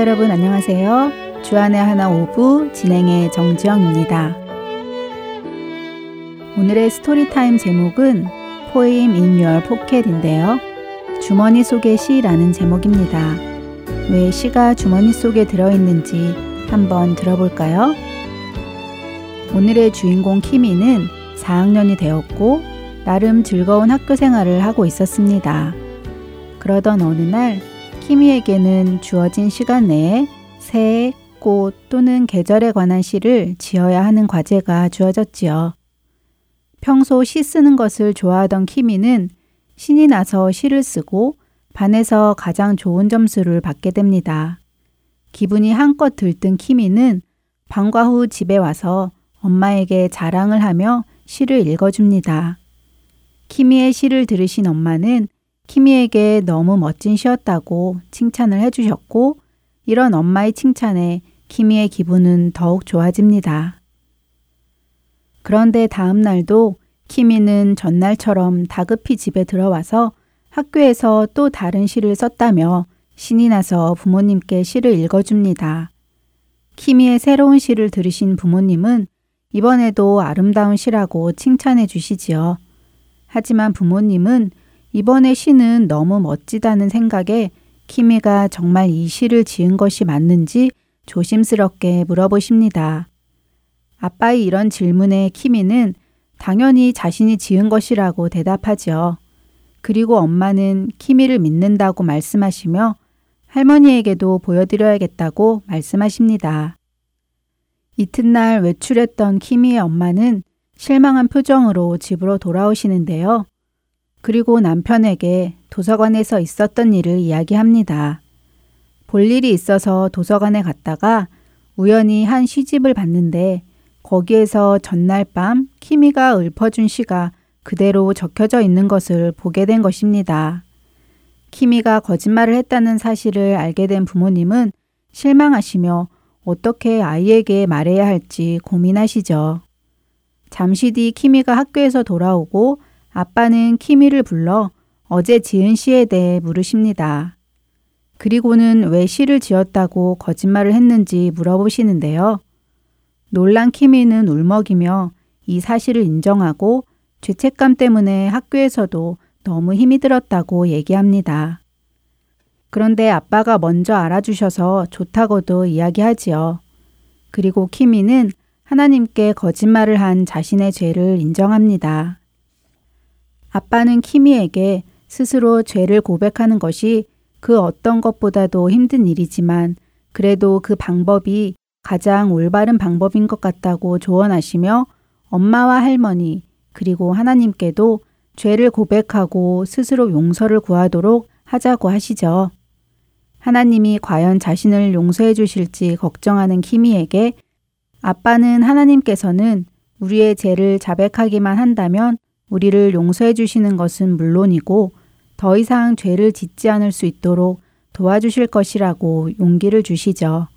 여러분 안녕하세요. 주 안의 하나 오부 진행의 정지영입니다. 오늘의 story time 제목은 Poem in Your Pocket인데요. 주머니 속의 시라는 제목입니다. 왜 시가 주머니 속에 들어있는지 한번 들어볼까요? 오늘의 주인공 키미는 4학년이 되었고 나름 즐거운 학교 생활을 하고 있었습니다. 그러던 어느 날 키미에게는 주어진 시간 내에 새, 꽃 또는 계절에 관한 시를 지어야 하는 과제가 주어졌지요. 평소 시 쓰는 것을 좋아하던 키미는 신이 나서 시를 쓰고 반에서 가장 좋은 점수를 받게 됩니다. 기분이 한껏 들뜬 키미는 방과 후 집에 와서 엄마에게 자랑을 하며 시를 읽어줍니다. 키미의 시를 들으신 엄마는 키미에게 너무 멋진 시였다고 칭찬을 해주셨고, 이런 엄마의 칭찬에 키미의 기분은 더욱 좋아집니다. 그런데 다음 날도 키미는 전날처럼 다급히 집에 들어와서 학교에서 또 다른 시를 썼다며 신이 나서 부모님께 시를 읽어줍니다. 키미의 새로운 시를 들으신 부모님은 이번에도 아름다운 시라고 칭찬해 주시지요. 하지만 부모님은 이번에 시는 너무 멋지다는 생각에 키미가 정말 이 시를 지은 것이 맞는지 조심스럽게 물어보십니다. 아빠의 이런 질문에 키미는 당연히 자신이 지은 것이라고 대답하죠. 그리고 엄마는 키미를 믿는다고 말씀하시며 할머니에게도 보여드려야겠다고 말씀하십니다. 이튿날 외출했던 키미의 엄마는 실망한 표정으로 집으로 돌아오시는데요. 그리고 남편에게 도서관에서 있었던 일을 이야기합니다. 볼 일이 있어서 도서관에 갔다가 우연히 한 시집을 봤는데 거기에서 전날 밤 키미가 읊어준 시가 그대로 적혀져 있는 것을 보게 된 것입니다. 키미가 거짓말을 했다는 사실을 알게 된 부모님은 실망하시며 어떻게 아이에게 말해야 할지 고민하시죠. 잠시 뒤 키미가 학교에서 돌아오고 아빠는 키미를 불러 어제 지은 시에 대해 물으십니다. 그리고는 왜 시를 지었다고 거짓말을 했는지 물어보시는데요. 놀란 키미는 울먹이며 이 사실을 인정하고 죄책감 때문에 학교에서도 너무 힘이 들었다고 얘기합니다. 그런데 아빠가 먼저 알아주셔서 좋다고도 이야기하지요. 그리고 키미는 하나님께 거짓말을 한 자신의 죄를 인정합니다. 아빠는 키미에게 스스로 죄를 고백하는 것이 그 어떤 것보다도 힘든 일이지만 그래도 그 방법이 가장 올바른 방법인 것 같다고 조언하시며 엄마와 할머니 그리고 하나님께도 죄를 고백하고 스스로 용서를 구하도록 하자고 하시죠. 하나님이 과연 자신을 용서해 주실지 걱정하는 키미에게 아빠는 하나님께서는 우리의 죄를 자백하기만 한다면 우리를 용서해 주시는 것은 물론이고 더 이상 죄를 짓지 않을 수 있도록 도와주실 것이라고 용기를 주시죠.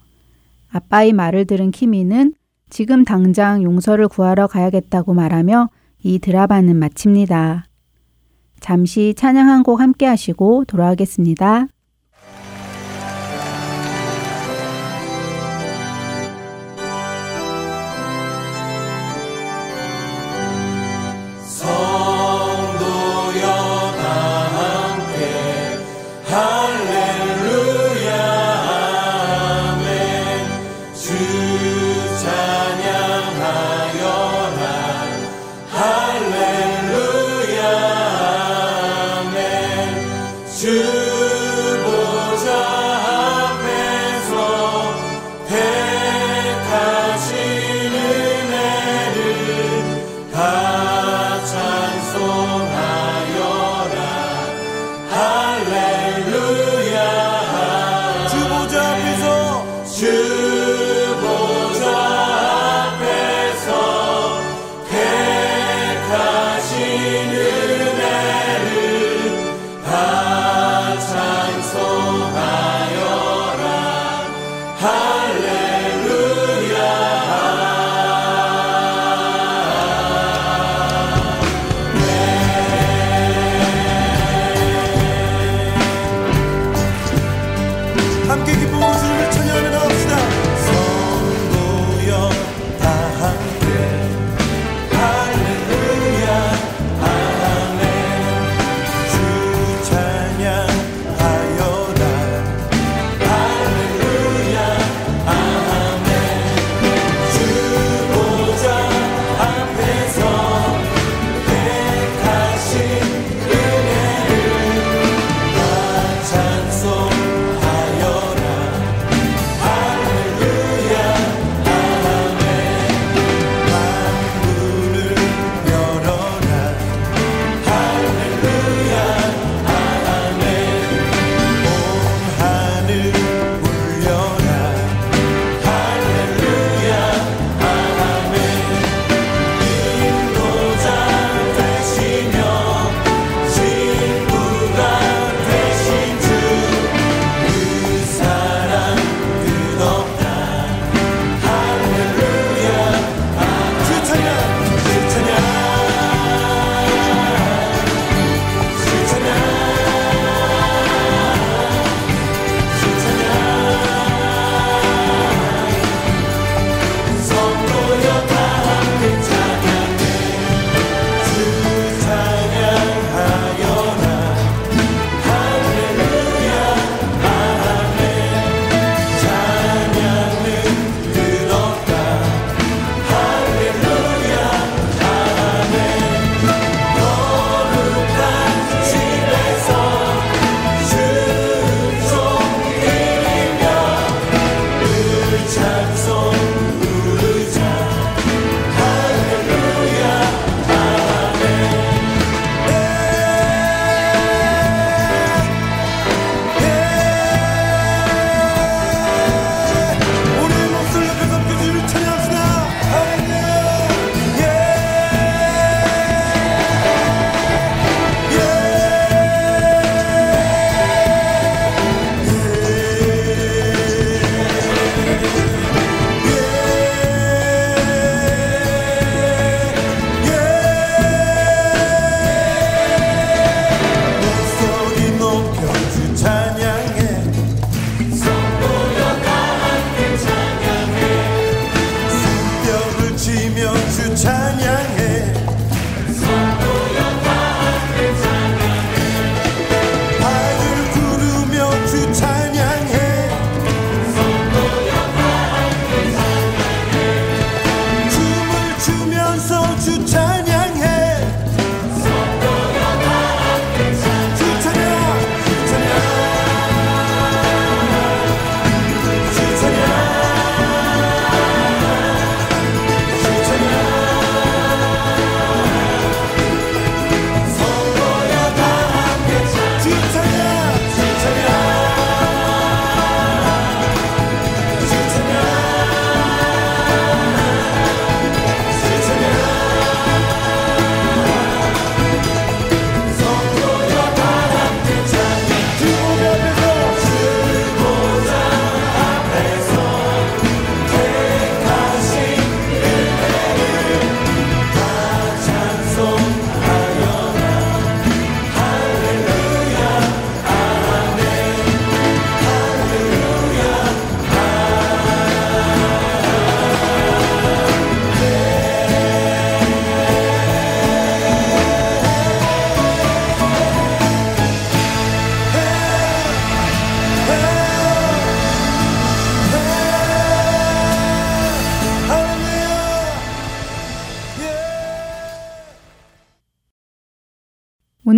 아빠의 말을 들은 키미는 지금 당장 용서를 구하러 가야겠다고 말하며 이 드라마는 마칩니다. 잠시 찬양 한 곡 함께 하시고 돌아오겠습니다. to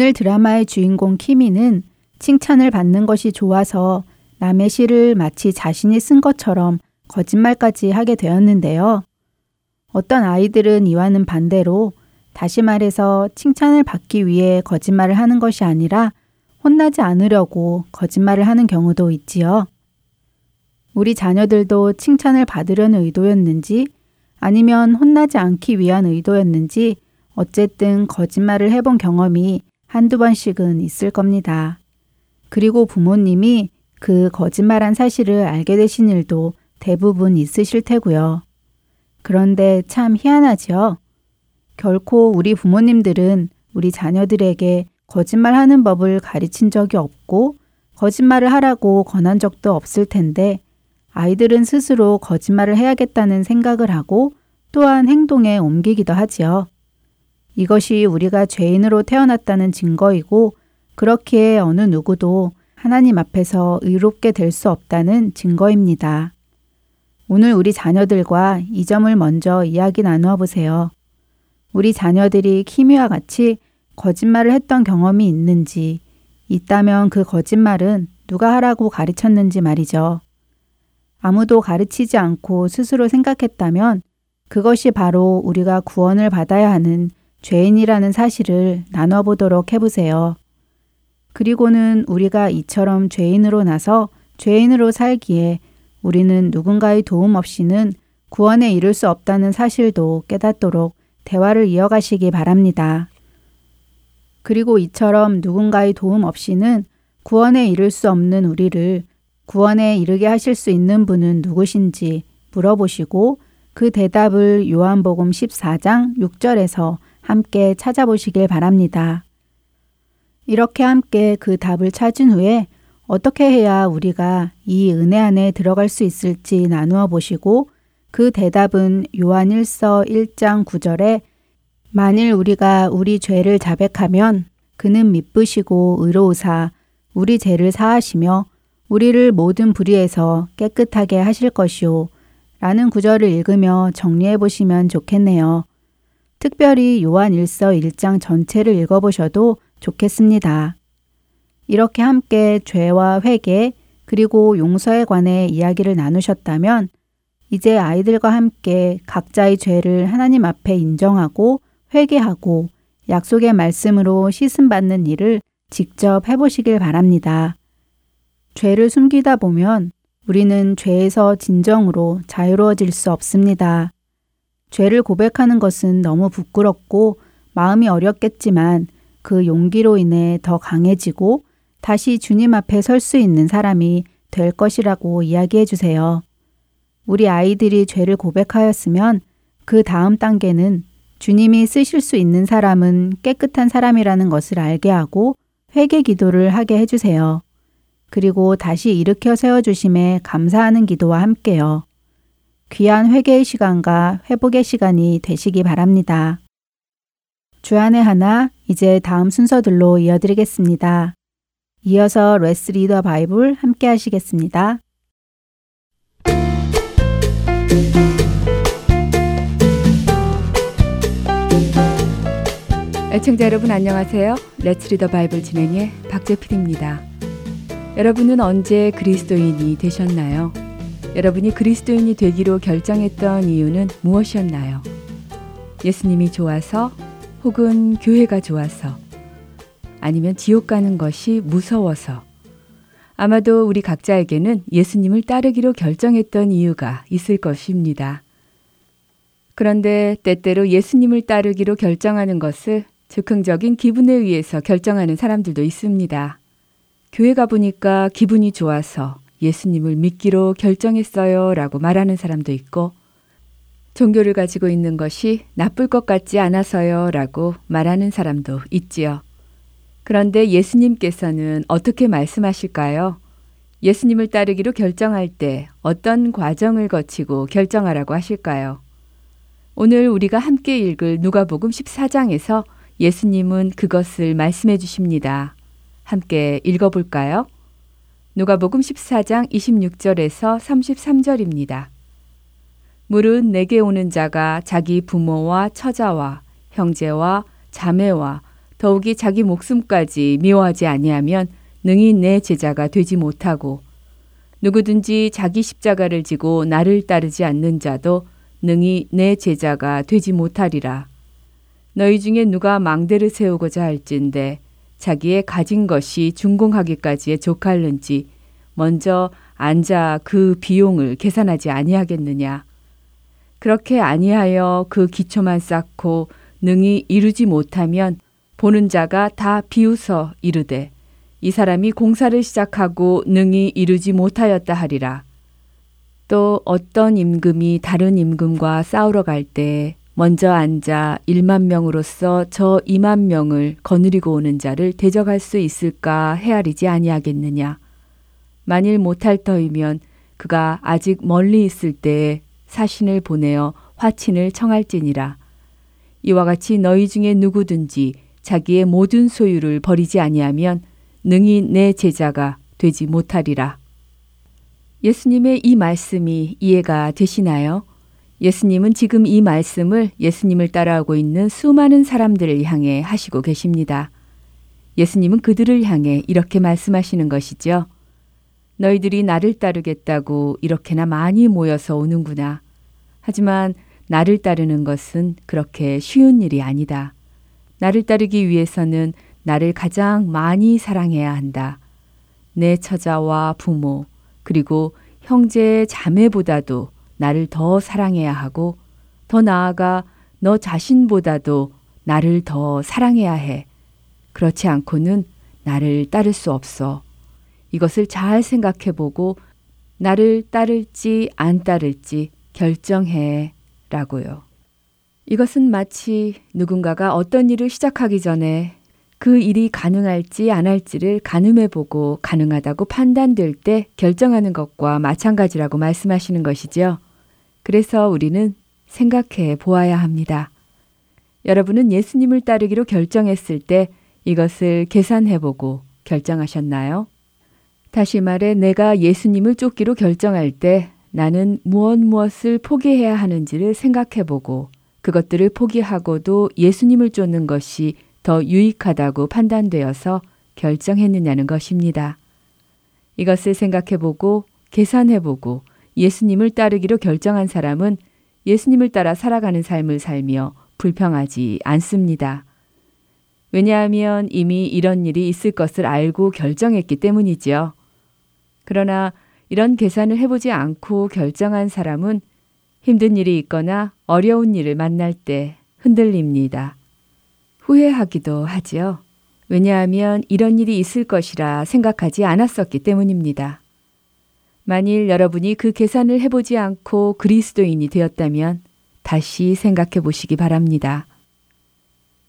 오늘 드라마의 주인공 키미는 칭찬을 받는 것이 좋아서 남의 시를 마치 자신이 쓴 것처럼 거짓말까지 하게 되었는데요. 어떤 아이들은 이와는 반대로 다시 말해서 칭찬을 받기 위해 거짓말을 하는 것이 아니라 혼나지 않으려고 거짓말을 하는 경우도 있지요. 우리 자녀들도 칭찬을 받으려는 의도였는지 아니면 혼나지 않기 위한 의도였는지 어쨌든 거짓말을 해본 경험이 한두 번씩은 있을 겁니다. 그리고 부모님이 그 거짓말한 사실을 알게 되신 일도 대부분 있으실 테고요. 그런데 참 희한하지요? 결코 우리 부모님들은 우리 자녀들에게 거짓말 하는 법을 가르친 적이 없고 거짓말을 하라고 권한 적도 없을 텐데 아이들은 스스로 거짓말을 해야겠다는 생각을 하고 또한 행동에 옮기기도 하지요. 이것이 우리가 죄인으로 태어났다는 증거이고 그렇기에 어느 누구도 하나님 앞에서 의롭게 될 수 없다는 증거입니다. 오늘 우리 자녀들과 이 점을 먼저 이야기 나누어 보세요. 우리 자녀들이 키미와 같이 거짓말을 했던 경험이 있는지, 있다면 그 거짓말은 누가 하라고 가르쳤는지 말이죠. 아무도 가르치지 않고 스스로 생각했다면 그것이 바로 우리가 구원을 받아야 하는 죄인이라는 사실을 나눠보도록 해보세요. 그리고는 우리가 이처럼 죄인으로 나서 죄인으로 살기에 우리는 누군가의 도움 없이는 구원에 이를 수 없다는 사실도 깨닫도록 대화를 이어가시기 바랍니다. 그리고 이처럼 누군가의 도움 없이는 구원에 이를 수 없는 우리를 구원에 이르게 하실 수 있는 분은 누구신지 물어보시고 그 대답을 요한복음 14장 6절에서 함께 찾아보시길 바랍니다. 이렇게 함께 그 답을 찾은 후에 어떻게 해야 우리가 이 은혜 안에 들어갈 수 있을지 나누어 보시고 그 대답은 요한 1서 1장 9절에 만일 우리가 우리 죄를 자백하면 그는 미쁘시고 의로우사 우리 죄를 사하시며 우리를 모든 불의에서 깨끗하게 하실 것이오 라는 구절을 읽으며 정리해 보시면 좋겠네요. 특별히 요한 1서 1장 전체를 읽어보셔도 좋겠습니다. 이렇게 함께 죄와 회개 그리고 용서에 관해 이야기를 나누셨다면 이제 아이들과 함께 각자의 죄를 하나님 앞에 인정하고 회개하고 약속의 말씀으로 씻음받는 일을 직접 해보시길 바랍니다. 죄를 숨기다 보면 우리는 죄에서 진정으로 자유로워질 수 없습니다. 죄를 고백하는 것은 너무 부끄럽고 마음이 어렵겠지만 그 용기로 인해 더 강해지고 다시 주님 앞에 설 수 있는 사람이 될 것이라고 이야기해 주세요. 우리 아이들이 죄를 고백하였으면 그 다음 단계는 주님이 쓰실 수 있는 사람은 깨끗한 사람이라는 것을 알게 하고 회개 기도를 하게 해주세요. 그리고 다시 일으켜 세워주심에 감사하는 기도와 함께요. 귀한 회개의 시간과 회복의 시간이 되시기 바랍니다. 주안의 하나 이제 다음 순서들로 이어드리겠습니다. 이어서 Let's Read the Bible 함께 하시겠습니다. 애청자 여러분 안녕하세요. 레츠 리더 바이블 진행의 박재필입니다. 여러분은 언제 그리스도인이 되셨나요? 여러분이 그리스도인이 되기로 결정했던 이유는 무엇이었나요? 예수님이 좋아서 혹은 교회가 좋아서 아니면 지옥 가는 것이 무서워서 아마도 우리 각자에게는 예수님을 따르기로 결정했던 이유가 있을 것입니다. 그런데 때때로 예수님을 따르기로 결정하는 것을 즉흥적인 기분에 의해서 결정하는 사람들도 있습니다. 교회 가보니까 기분이 좋아서 예수님을 믿기로 결정했어요 라고 말하는 사람도 있고, 종교를 가지고 있는 것이 나쁠 것 같지 않아서요 라고 말하는 사람도 있지요. 그런데 예수님께서는 어떻게 말씀하실까요? 예수님을 따르기로 결정할 때 어떤 과정을 거치고 결정하라고 하실까요? 오늘 우리가 함께 읽을 누가복음 14장에서 예수님은 그것을 말씀해 주십니다. 함께 읽어볼까요? 누가복음 14장 26절에서 33절입니다. 물은 내게 오는 자가 자기 부모와 처자와 형제와 자매와 더욱이 자기 목숨까지 미워하지 아니하면 능히 내 제자가 되지 못하고 누구든지 자기 십자가를 지고 나를 따르지 않는 자도 능히 내 제자가 되지 못하리라. 너희 중에 누가 망대를 세우고자 할진대 자기의 가진 것이 준공하기까지에 족할는지 먼저 앉아 그 비용을 계산하지 아니하겠느냐. 그렇게 아니하여 그 기초만 쌓고 능히 이루지 못하면 보는 자가 다 비웃어 이르되 이 사람이 공사를 시작하고 능히 이루지 못하였다 하리라. 또 어떤 임금이 다른 임금과 싸우러 갈 때 먼저 앉아 1만 명으로서 저 2만 명을 거느리고 오는 자를 대적할 수 있을까 헤아리지 아니하겠느냐. 만일 못할 터이면 그가 아직 멀리 있을 때에 사신을 보내어 화친을 청할지니라. 이와 같이 너희 중에 누구든지 자기의 모든 소유를 버리지 아니하면 능히 내 제자가 되지 못하리라. 예수님의 이 말씀이 이해가 되시나요? 예수님은 지금 이 말씀을 예수님을 따라하고 있는 수많은 사람들을 향해 하시고 계십니다. 예수님은 그들을 향해 이렇게 말씀하시는 것이죠. 너희들이 나를 따르겠다고 이렇게나 많이 모여서 오는구나. 하지만 나를 따르는 것은 그렇게 쉬운 일이 아니다. 나를 따르기 위해서는 나를 가장 많이 사랑해야 한다. 내 처자와 부모, 그리고 형제 자매보다도 나를 더 사랑해야 하고, 더 나아가 너 자신보다도 나를 더 사랑해야 해. 그렇지 않고는 나를 따를 수 없어. 이것을 잘 생각해 보고 나를 따를지 안 따를지 결정해 라고요. 이것은 마치 누군가가 어떤 일을 시작하기 전에 그 일이 가능할지 안 할지를 가늠해 보고 가능하다고 판단될 때 결정하는 것과 마찬가지라고 말씀하시는 것이죠. 그래서 우리는 생각해 보아야 합니다. 여러분은 예수님을 따르기로 결정했을 때 이것을 계산해 보고 결정하셨나요? 다시 말해 내가 예수님을 쫓기로 결정할 때 나는 무엇 무엇을 포기해야 하는지를 생각해 보고 그것들을 포기하고도 예수님을 쫓는 것이 더 유익하다고 판단되어서 결정했느냐는 것입니다. 이것을 생각해 보고 계산해 보고 예수님을 따르기로 결정한 사람은 예수님을 따라 살아가는 삶을 살며 불평하지 않습니다. 왜냐하면 이미 이런 일이 있을 것을 알고 결정했기 때문이지요. 그러나 이런 계산을 해보지 않고 결정한 사람은 힘든 일이 있거나 어려운 일을 만날 때 흔들립니다. 후회하기도 하지요. 왜냐하면 이런 일이 있을 것이라 생각하지 않았었기 때문입니다. 만일 여러분이 그 계산을 해보지 않고 그리스도인이 되었다면 다시 생각해 보시기 바랍니다.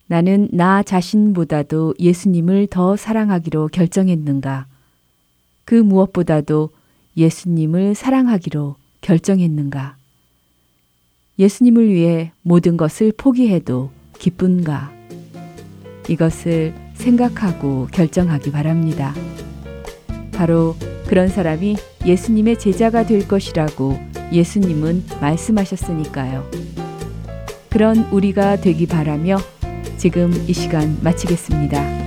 나는 나 자신보다도 예수님을 더 사랑하기로 결정했는가? 그 무엇보다도 예수님을 사랑하기로 결정했는가? 예수님을 위해 모든 것을 포기해도 기쁜가? 이것을 생각하고 결정하기 바랍니다. 바로 그런 사람이 예수님의 제자가 될 것이라고 예수님은 말씀하셨으니까요. 그런 우리가 되기 바라며 지금 이 시간 마치겠습니다.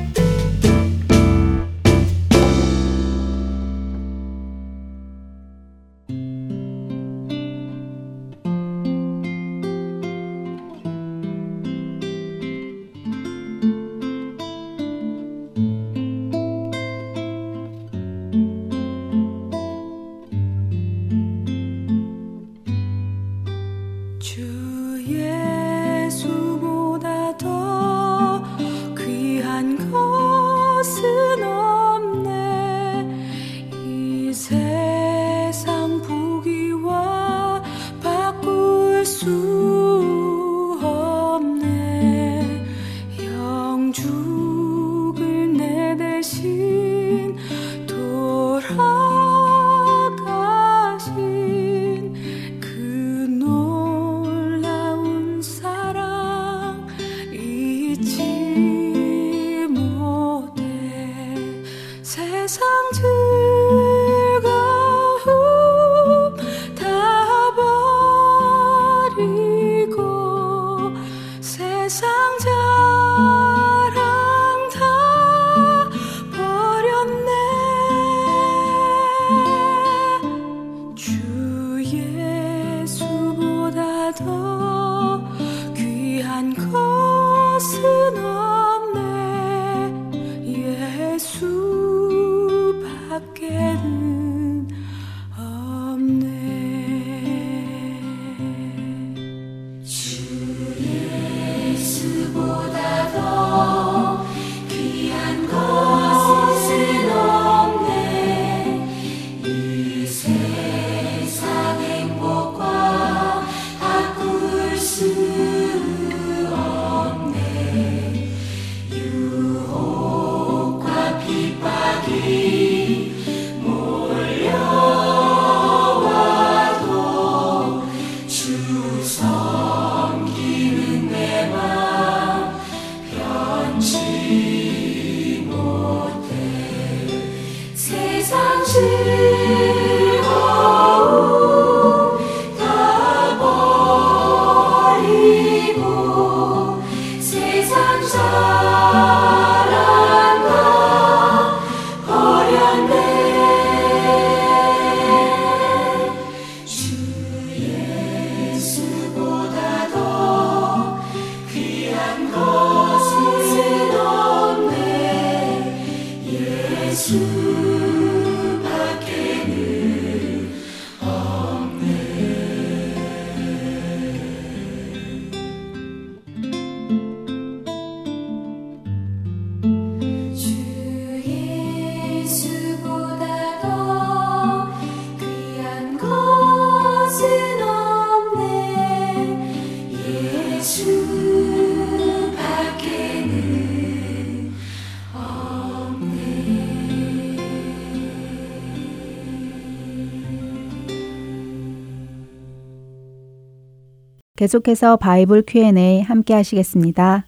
계속해서 바이블 Q&A 함께 하시겠습니다.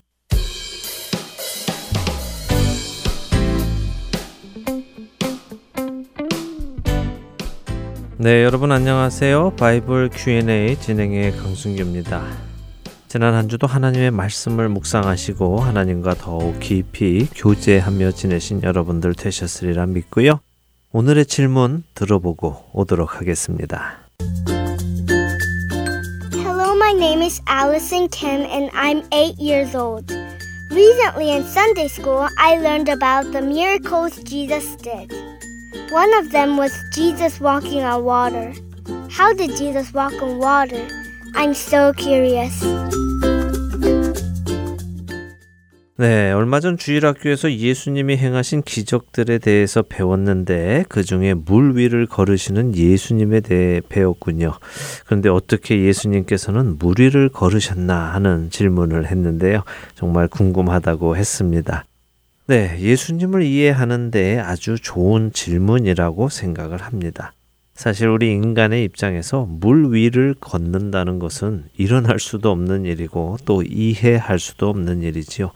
네, 여러분 안녕하세요. 바이블 Q&A 진행의 강순규입니다. 지난 한 주도 하나님의 말씀을 묵상하시고 하나님과 더욱 깊이 교제하며 지내신 여러분들 되셨으리라 믿고요. 오늘의 질문 들어보고 오도록 하겠습니다. My name is Allison Kim and I'm 8 years old. Recently in Sunday school, I learned about the miracles Jesus did. One of them was Jesus walking on water. How did Jesus walk on water? I'm so curious. 네, 얼마 전 주일학교에서 예수님이 행하신 기적들에 대해서 배웠는데 그 중에 물 위를 걸으시는 예수님에 대해 배웠군요. 그런데 어떻게 예수님께서는 물 위를 걸으셨나 하는 질문을 했는데요. 정말 궁금하다고 했습니다. 네, 예수님을 이해하는데 아주 좋은 질문이라고 생각을 합니다. 사실 우리 인간의 입장에서 물 위를 걷는다는 것은 일어날 수도 없는 일이고 또 이해할 수도 없는 일이지요.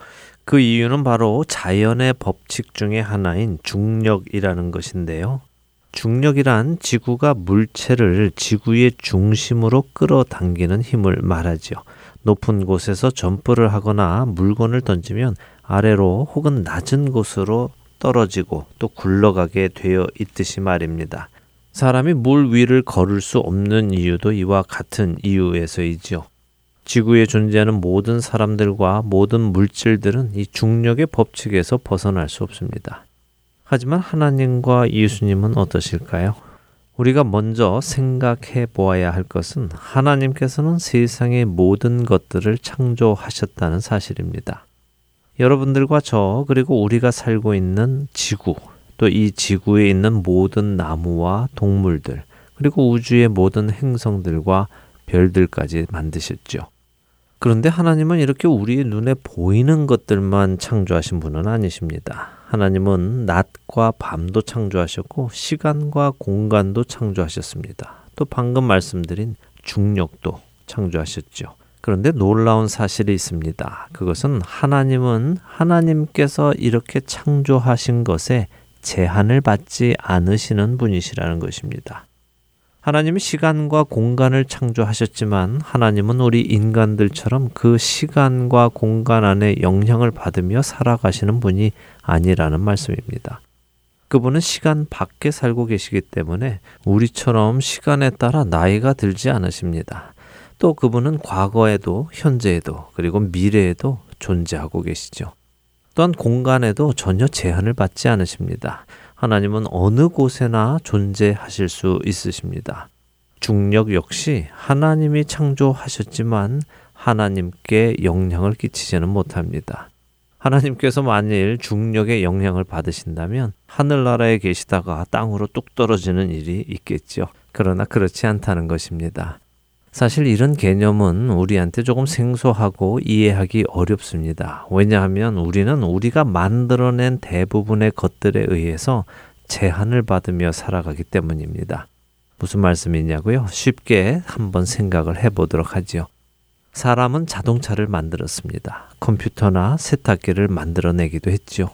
그 이유는 바로 자연의 법칙 중의 하나인 중력이라는 것인데요. 중력이란 지구가 물체를 지구의 중심으로 끌어당기는 힘을 말하지요. 높은 곳에서 점프를 하거나 물건을 던지면 아래로 혹은 낮은 곳으로 떨어지고 또 굴러가게 되어 있듯이 말입니다. 사람이 물 위를 걸을 수 없는 이유도 이와 같은 이유에서이지요. 지구에 존재하는 모든 사람들과 모든 물질들은 이 중력의 법칙에서 벗어날 수 없습니다. 하지만 하나님과 예수님은 어떠실까요? 우리가 먼저 생각해 보아야 할 것은 하나님께서는 세상의 모든 것들을 창조하셨다는 사실입니다. 여러분들과 저 그리고 우리가 살고 있는 지구 또 이 지구에 있는 모든 나무와 동물들 그리고 우주의 모든 행성들과 별들까지 만드셨죠. 그런데 하나님은 이렇게 우리의 눈에 보이는 것들만 창조하신 분은 아니십니다. 하나님은 낮과 밤도 창조하셨고 시간과 공간도 창조하셨습니다. 또 방금 말씀드린 중력도 창조하셨죠. 그런데 놀라운 사실이 있습니다. 그것은 하나님은 하나님께서 이렇게 창조하신 것에 제한을 받지 않으시는 분이시라는 것입니다. 하나님이 시간과 공간을 창조하셨지만 하나님은 우리 인간들처럼 그 시간과 공간 안에 영향을 받으며 살아가시는 분이 아니라는 말씀입니다. 그분은 시간 밖에 살고 계시기 때문에 우리처럼 시간에 따라 나이가 들지 않으십니다. 또 그분은 과거에도 현재에도 그리고 미래에도 존재하고 계시죠. 또한 공간에도 전혀 제한을 받지 않으십니다. 하나님은 어느 곳에나 존재하실 수 있으십니다. 중력 역시 하나님이 창조하셨지만 하나님께 영향을 끼치지는 못합니다. 하나님께서 만일 중력의 영향을 받으신다면 하늘나라에 계시다가 땅으로 뚝 떨어지는 일이 있겠죠. 그러나 그렇지 않다는 것입니다. 사실 이런 개념은 우리한테 조금 생소하고 이해하기 어렵습니다. 왜냐하면 우리는 우리가 만들어낸 대부분의 것들에 의해서 제한을 받으며 살아가기 때문입니다. 무슨 말씀이냐고요? 쉽게 한번 생각을 해보도록 하지요. 사람은 자동차를 만들었습니다. 컴퓨터나 세탁기를 만들어내기도 했지요.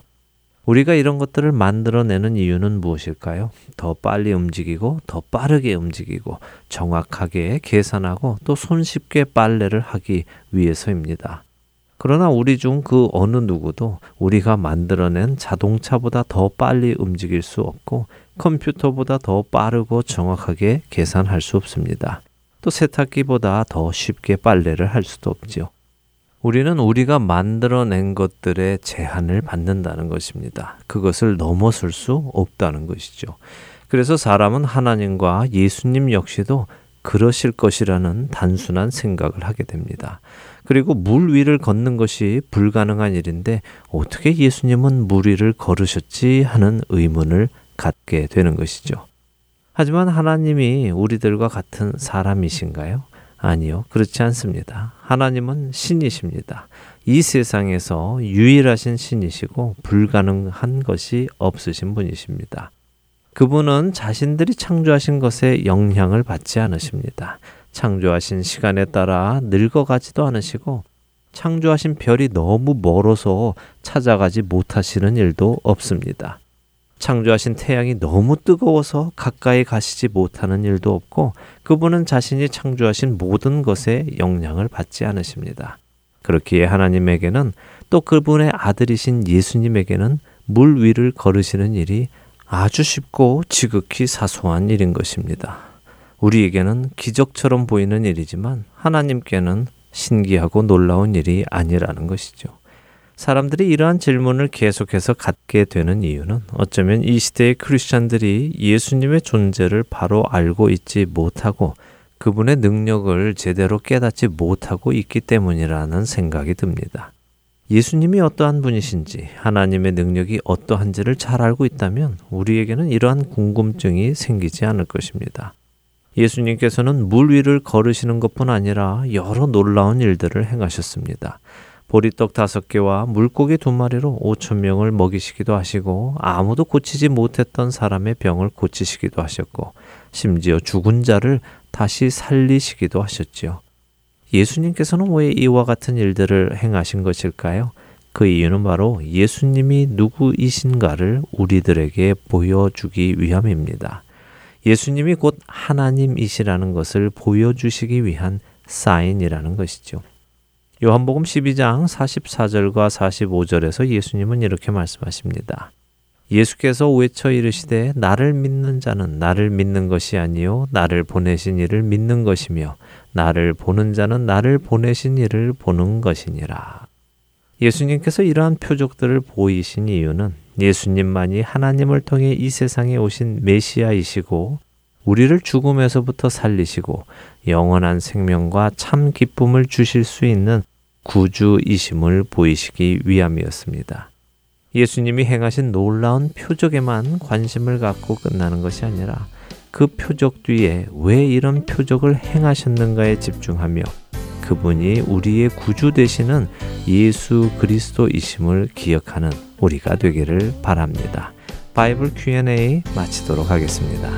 우리가 이런 것들을 만들어내는 이유는 무엇일까요? 더 빨리 움직이고 더 빠르게 움직이고 정확하게 계산하고 또 손쉽게 빨래를 하기 위해서입니다. 그러나 우리 중 그 어느 누구도 우리가 만들어낸 자동차보다 더 빨리 움직일 수 없고 컴퓨터보다 더 빠르고 정확하게 계산할 수 없습니다. 또 세탁기보다 더 쉽게 빨래를 할 수도 없지요. 우리는 우리가 만들어낸 것들의 제한을 받는다는 것입니다. 그것을 넘어설 수 없다는 것이죠. 그래서 사람은 하나님과 예수님 역시도 그러실 것이라는 단순한 생각을 하게 됩니다. 그리고 물 위를 걷는 것이 불가능한 일인데 어떻게 예수님은 물 위를 걸으셨지 하는 의문을 갖게 되는 것이죠. 하지만 하나님이 우리들과 같은 사람이신가요? 아니요, 그렇지 않습니다. 하나님은 신이십니다. 이 세상에서 유일하신 신이시고 불가능한 것이 없으신 분이십니다. 그분은 자신들이 창조하신 것에 영향을 받지 않으십니다. 창조하신 시간에 따라 늙어가지도 않으시고 창조하신 별이 너무 멀어서 찾아가지 못하시는 일도 없습니다. 창조하신 태양이 너무 뜨거워서 가까이 가시지 못하는 일도 없고 그분은 자신이 창조하신 모든 것에 영향을 받지 않으십니다. 그렇기에 하나님에게는 또 그분의 아들이신 예수님에게는 물 위를 걸으시는 일이 아주 쉽고 지극히 사소한 일인 것입니다. 우리에게는 기적처럼 보이는 일이지만 하나님께는 신기하고 놀라운 일이 아니라는 것이죠. 사람들이 이러한 질문을 계속해서 갖게 되는 이유는 어쩌면 이 시대의 크리스천들이 예수님의 존재를 바로 알고 있지 못하고 그분의 능력을 제대로 깨닫지 못하고 있기 때문이라는 생각이 듭니다. 예수님이 어떠한 분이신지 하나님의 능력이 어떠한지를 잘 알고 있다면 우리에게는 이러한 궁금증이 생기지 않을 것입니다. 예수님께서는 물 위를 걸으시는 것뿐 아니라 여러 놀라운 일들을 행하셨습니다. 보리떡 다섯 개와 물고기 두 마리로 오천 명을 먹이시기도 하시고 아무도 고치지 못했던 사람의 병을 고치시기도 하셨고 심지어 죽은 자를 다시 살리시기도 하셨지요. 예수님께서는 왜 이와 같은 일들을 행하신 것일까요? 그 이유는 바로 예수님이 누구이신가를 우리들에게 보여주기 위함입니다. 예수님이 곧 하나님이시라는 것을 보여주시기 위한 사인이라는 것이죠. 요한복음 12장 44절과 45절에서 예수님은 이렇게 말씀하십니다. 예수께서 외쳐 이르시되 나를 믿는 자는 나를 믿는 것이 아니요 나를 보내신 이를 믿는 것이며 나를 보는 자는 나를 보내신 이를 보는 것이니라. 예수님께서 이러한 표적들을 보이신 이유는 예수님만이 하나님을 통해 이 세상에 오신 메시아이시고 우리를 죽음에서부터 살리시고 영원한 생명과 참 기쁨을 주실 수 있는 구주이심을 보이시기 위함이었습니다. 예수님이 행하신 놀라운 표적에만 관심을 갖고 끝나는 것이 아니라 그 표적 뒤에 왜 이런 표적을 행하셨는가에 집중하며 그분이 우리의 구주 되시는 예수 그리스도이심을 기억하는 우리가 되기를 바랍니다. 바이블 Q&A 마치도록 하겠습니다.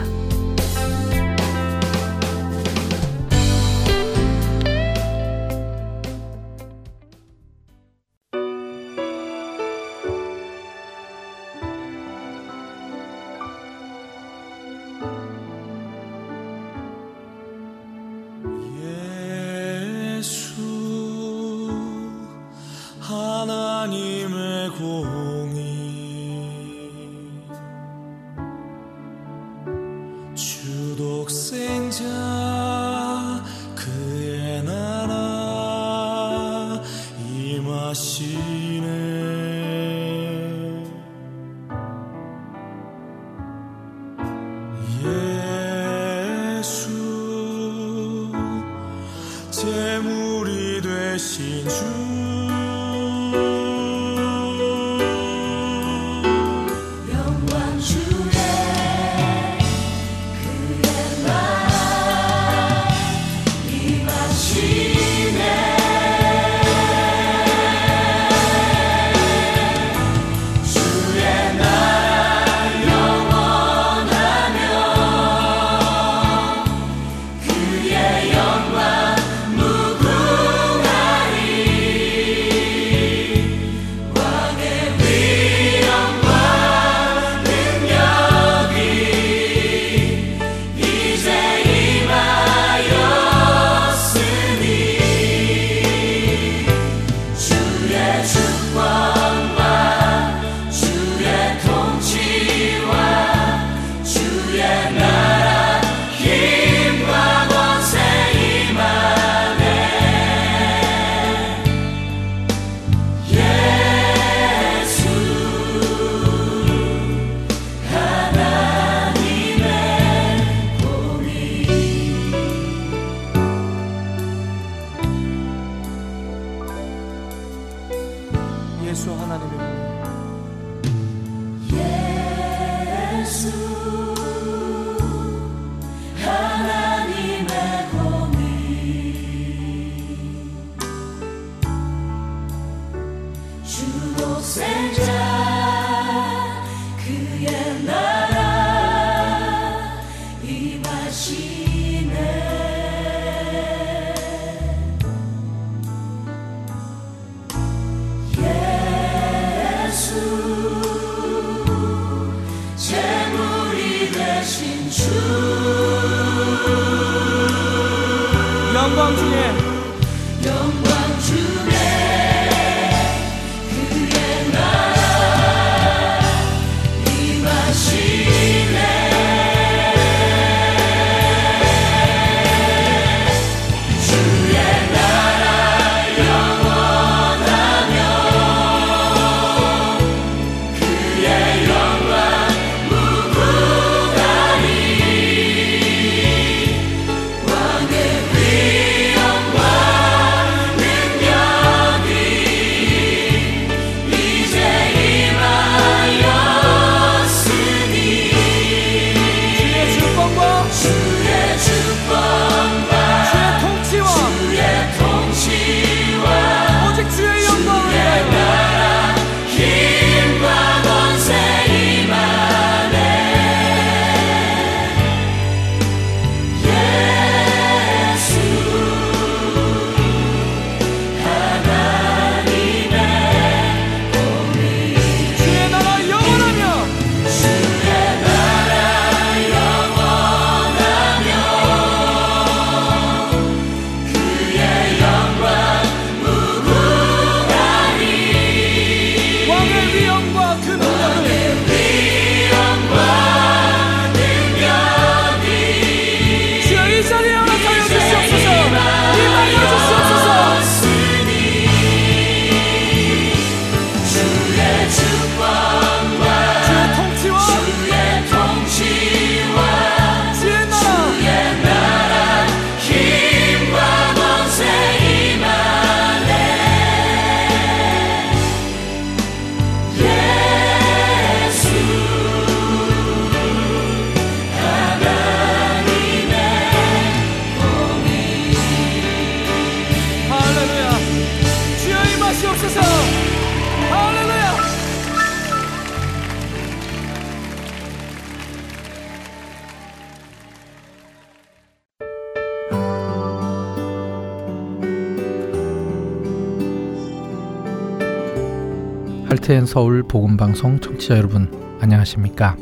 할트앤 서울 복음 방송 청취자 여러분 안녕하십니까?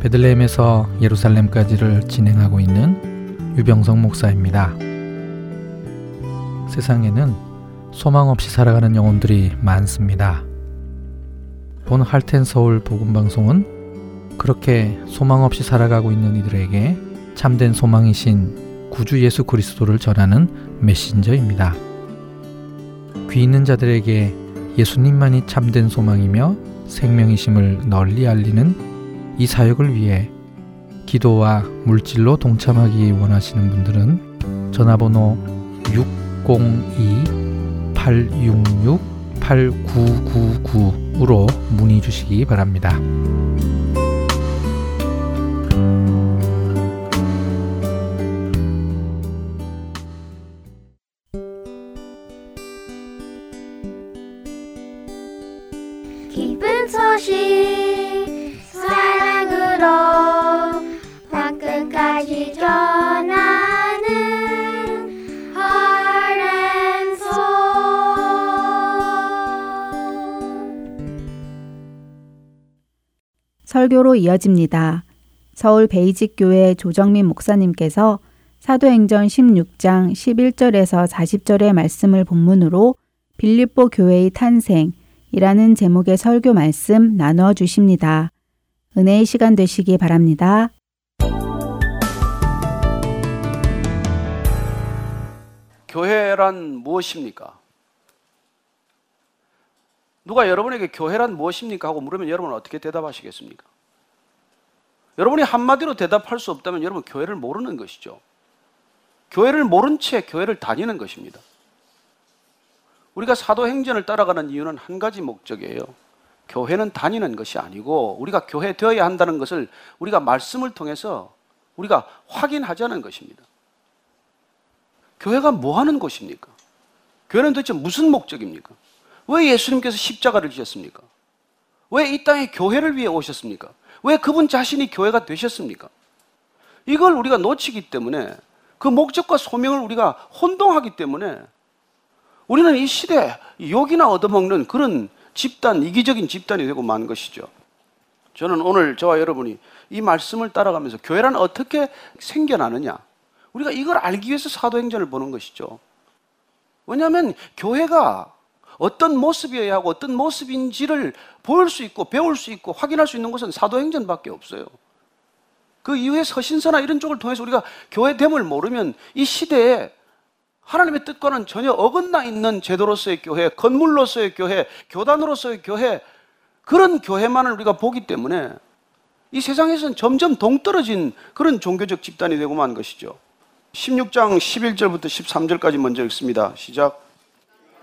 베들레헴에서 예루살렘까지를 진행하고 있는 유병성 목사입니다. 세상에는 소망 없이 살아가는 영혼들이 많습니다. 본 할텐 서울 복음 방송은 그렇게 소망 없이 살아가고 있는 이들에게 참된 소망이신 구주 예수 그리스도를 전하는 메신저입니다. 귀 있는 자들에게 예수님만이 참된 소망이며 생명이심을 널리 알리는 이 사역을 위해 기도와 물질로 동참하기 원하시는 분들은 전화번호 602-866-8999으로 문의 주시기 바랍니다. 설교로 이어집니다. 서울 베이직 교회 조정민 목사님께서 사도행전 16장 11절에서 40절의 말씀을 본문으로 빌립보 교회의 탄생이라는 제목의 설교 말씀 나누어 주십니다. 은혜의 시간 되시기 바랍니다. 교회란 무엇입니까? 누가 여러분에게 교회란 무엇입니까? 하고 물으면 여러분은 어떻게 대답하시겠습니까? 여러분이 한마디로 대답할 수 없다면 여러분 교회를 모르는 것이죠. 교회를 모른 채 교회를 다니는 것입니다. 우리가 사도행전을 따라가는 이유는 한 가지 목적이에요. 교회는 다니는 것이 아니고 우리가 교회 되어야 한다는 것을 우리가 말씀을 통해서 우리가 확인하자는 것입니다. 교회가 뭐 하는 곳입니까? 교회는 도대체 무슨 목적입니까? 왜 예수님께서 십자가를 지셨습니까? 왜 이 땅에 교회를 위해 오셨습니까? 왜 그분 자신이 교회가 되셨습니까? 이걸 우리가 놓치기 때문에 그 목적과 소명을 우리가 혼동하기 때문에 우리는 이 시대에 욕이나 얻어먹는 그런 집단, 이기적인 집단이 되고 만 것이죠. 저는 오늘 저와 여러분이 이 말씀을 따라가면서 교회란 어떻게 생겨나느냐. 우리가 이걸 알기 위해서 사도행전을 보는 것이죠. 왜냐하면 교회가 어떤 모습이어야 하고 어떤 모습인지를 보일 수 있고 배울 수 있고 확인할 수 있는 것은 사도행전밖에 없어요. 그 이후에 서신서나 이런 쪽을 통해서 우리가 교회됨을 모르면 이 시대에 하나님의 뜻과는 전혀 어긋나 있는 제도로서의 교회, 건물로서의 교회, 교단으로서의 교회, 그런 교회만을 우리가 보기 때문에 이 세상에서는 점점 동떨어진 그런 종교적 집단이 되고 만 것이죠. 16장 11절부터 13절까지 먼저 읽습니다. 시작.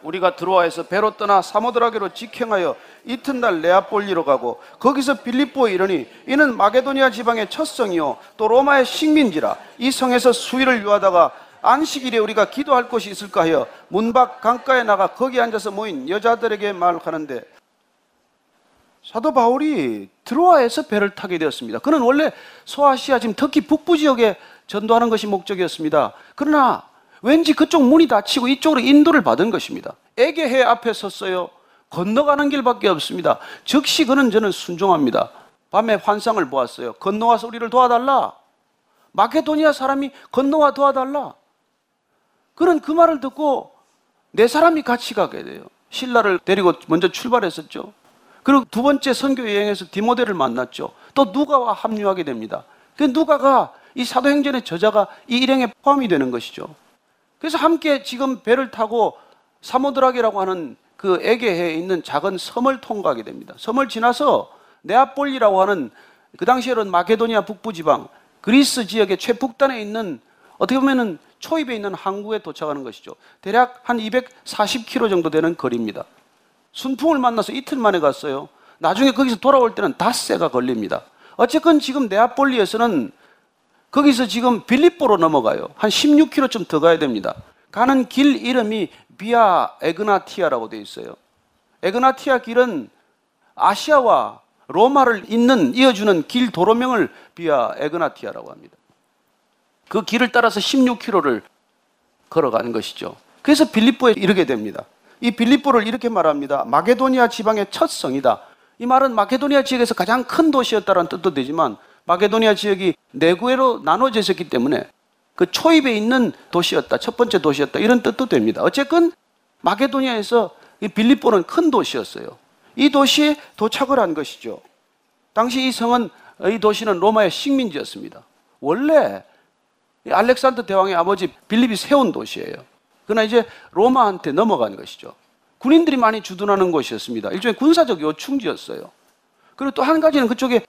우리가 드로아에서 배로 떠나 사모드라게로 직행하여 이튿날 레아폴리로 가고 거기서 빌립보에 이르니 이는 마게도니아 지방의 첫 성이요 또 로마의 식민지라 이 성에서 수일을 유하다가 안식일에 우리가 기도할 곳이 있을까 하여 문밖 강가에 나가 거기 앉아서 모인 여자들에게 말하는데 사도 바울이 드로아에서 배를 타게 되었습니다. 그는 원래 소아시아 지금 터키 북부 지역에 전도하는 것이 목적이었습니다. 그러나 왠지 그쪽 문이 닫히고 이쪽으로 인도를 받은 것입니다. 에게해 앞에 섰어요. 건너가는 길밖에 없습니다. 즉시 그는 저는 순종합니다. 밤에 환상을 보았어요. 건너와서 우리를 도와달라. 마케도니아 사람이 건너와 도와달라. 그는 그 말을 듣고 네 사람이 같이 가게 돼요. 신라를 데리고 먼저 출발했었죠. 그리고 두 번째 선교 여행에서 디모데를 만났죠. 또 누가와 합류하게 됩니다. 그 누가가 이 사도행전의 저자가 이 일행에 포함이 되는 것이죠. 그래서 함께 지금 배를 타고 사모드라게라고 하는 그 에게해에 있는 작은 섬을 통과하게 됩니다. 섬을 지나서 네아폴리라고 하는 그 당시에는 마케도니아 북부 지방 그리스 지역의 최북단에 있는 어떻게 보면은 초입에 있는 항구에 도착하는 것이죠. 대략 한 240km 정도 되는 거리입니다. 순풍을 만나서 이틀 만에 갔어요. 나중에 거기서 돌아올 때는 닷새가 걸립니다. 어쨌건 지금 네아폴리에서는 거기서 지금 빌립보로 넘어가요. 한 16km쯤 더 가야 됩니다. 가는 길 이름이 비아 에그나티아라고 되어 있어요. 에그나티아 길은 아시아와 로마를 잇는 이어주는 길 도로명을 비아 에그나티아라고 합니다. 그 길을 따라서 16km를 걸어가는 것이죠. 그래서 빌립보에 이르게 됩니다. 이 빌립보를 이렇게 말합니다. 마게도니아 지방의 첫 성이다. 이 말은 마케도니아 지역에서 가장 큰 도시였다는 뜻도 되지만 마케도니아 지역이 네 구에로 나눠져 있었기 때문에 그 초입에 있는 도시였다. 첫 번째 도시였다. 이런 뜻도 됩니다. 어쨌건 마케도니아에서 이 빌립보는 큰 도시였어요. 이 도시에 도착을 한 것이죠. 당시 이 성은 이 도시는 로마의 식민지였습니다. 원래 알렉산더 대왕의 아버지 빌립이 세운 도시예요. 그러나 이제 로마한테 넘어간 것이죠. 군인들이 많이 주둔하는 곳이었습니다. 일종의 군사적 요충지였어요. 그리고 또 한 가지는 그쪽에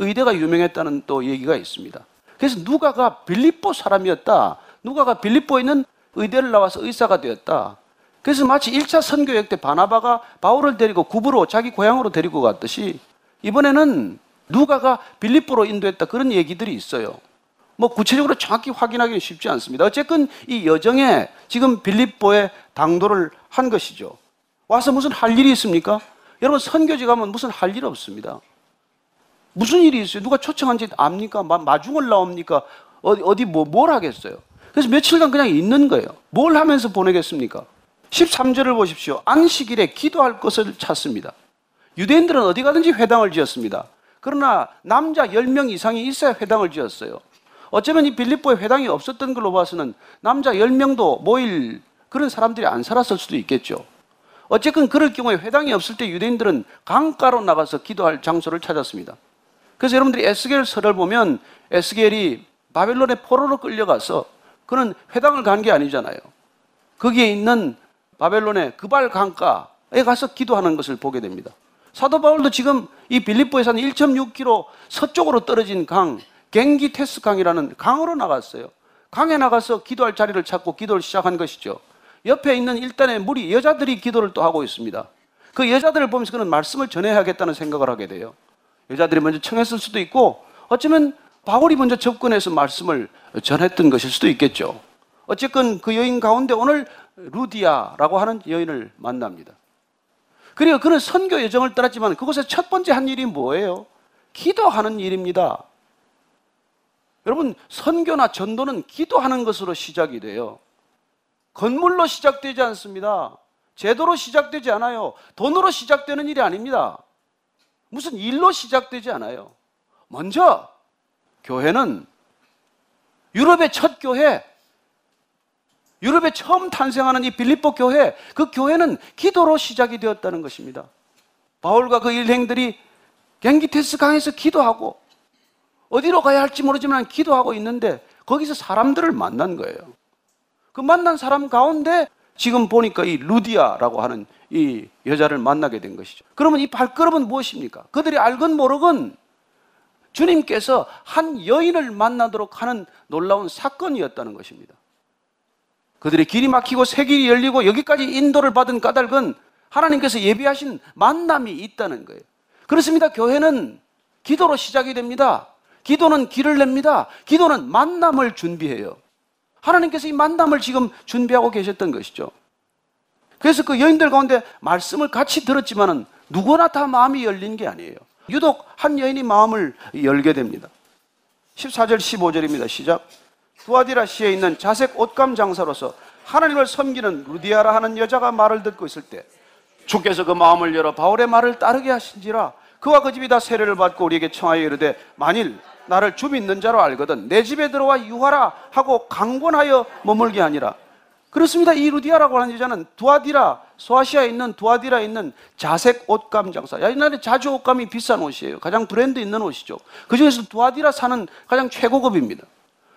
의대가 유명했다는 또 얘기가 있습니다. 그래서 누가가 빌립보 사람이었다. 누가가 빌립보에 있는 의대를 나와서 의사가 되었다. 그래서 마치 1차 선교역 때 바나바가 바울을 데리고 구부로 자기 고향으로 데리고 갔듯이 이번에는 누가가 빌립보로 인도했다. 그런 얘기들이 있어요. 뭐 구체적으로 정확히 확인하기는 쉽지 않습니다. 어쨌든 이 여정에 지금 빌립보에 당도를 한 것이죠. 와서 무슨 할 일이 있습니까? 여러분 선교지 가면 무슨 할 일 없습니다. 무슨 일이 있어요? 누가 초청한지 압니까? 마중을 나옵니까? 어디, 어디 뭐, 뭘 하겠어요? 그래서 며칠간 그냥 있는 거예요. 뭘 하면서 보내겠습니까? 13절을 보십시오. 안식일에 기도할 것을 찾습니다. 유대인들은 어디 가든지 회당을 지었습니다. 그러나 남자 10명 이상이 있어야 회당을 지었어요. 어쩌면 이 빌립보에 회당이 없었던 걸로 봐서는 남자 10명도 모일 그런 사람들이 안 살았을 수도 있겠죠. 어쨌든 그럴 경우에 회당이 없을 때 유대인들은 강가로 나가서 기도할 장소를 찾았습니다. 그래서 여러분들이 에스겔 설을 보면 에스겔이 바벨론의 포로로 끌려가서 그는 회당을 간 게 아니잖아요. 거기에 있는 바벨론의 그발 강가에 가서 기도하는 것을 보게 됩니다. 사도 바울도 지금 이 빌립보에서 한 1.6km 서쪽으로 떨어진 강, 갱기 테스 강이라는 강으로 나갔어요. 강에 나가서 기도할 자리를 찾고 기도를 시작한 것이죠. 옆에 있는 일단의 무리 여자들이 기도를 또 하고 있습니다. 그 여자들을 보면서 그는 말씀을 전해야겠다는 생각을 하게 돼요. 여자들이 먼저 청했을 수도 있고 어쩌면 바울이 먼저 접근해서 말씀을 전했던 것일 수도 있겠죠. 어쨌건 그 여인 가운데 오늘 루디아라고 하는 여인을 만납니다. 그리고 그는 선교 여정을 떠났지만 그곳에 첫 번째 한 일이 뭐예요? 기도하는 일입니다. 여러분, 선교나 전도는 기도하는 것으로 시작이 돼요. 건물로 시작되지 않습니다. 제도로 시작되지 않아요. 돈으로 시작되는 일이 아닙니다. 무슨 일로 시작되지 않아요. 먼저 교회는 유럽의 첫 교회, 유럽에 처음 탄생하는 이 빌립보 교회, 그 교회는 기도로 시작이 되었다는 것입니다. 바울과 그 일행들이 갱기테스 강에서 기도하고 어디로 가야 할지 모르지만 기도하고 있는데 거기서 사람들을 만난 거예요. 그 만난 사람 가운데 지금 보니까 이 루디아라고 하는 이 여자를 만나게 된 것이죠. 그러면 이 발걸음은 무엇입니까? 그들이 알건 모르건 주님께서 한 여인을 만나도록 하는 놀라운 사건이었다는 것입니다. 그들의 길이 막히고 새 길이 열리고 여기까지 인도를 받은 까닭은 하나님께서 예비하신 만남이 있다는 거예요. 그렇습니다. 교회는 기도로 시작이 됩니다. 기도는 길을 냅니다. 기도는 만남을 준비해요. 하나님께서 이 만남을 지금 준비하고 계셨던 것이죠. 그래서 그 여인들 가운데 말씀을 같이 들었지만은 누구나 다 마음이 열린 게 아니에요. 유독 한 여인이 마음을 열게 됩니다. 14절 15절입니다. 시작. 두아디라 시에 있는 자색 옷감 장사로서 하나님을 섬기는 루디아라 하는 여자가 말을 듣고 있을 때 주께서 그 마음을 열어 바울의 말을 따르게 하신지라 그와 그 집이 다 세례를 받고 우리에게 청하여 이르되 만일 나를 주 믿는 자로 알거든 내 집에 들어와 유하라 하고 강권하여 머물게 하니라 그렇습니다. 이 루디아라고 하는 여자는 두아디라 소아시아에 있는 두아디라에 있는 자색 옷감 장사. 옛날에 자주 옷감이 비싼 옷이에요. 가장 브랜드 있는 옷이죠. 그 중에서 두아디라 사는 가장 최고급입니다.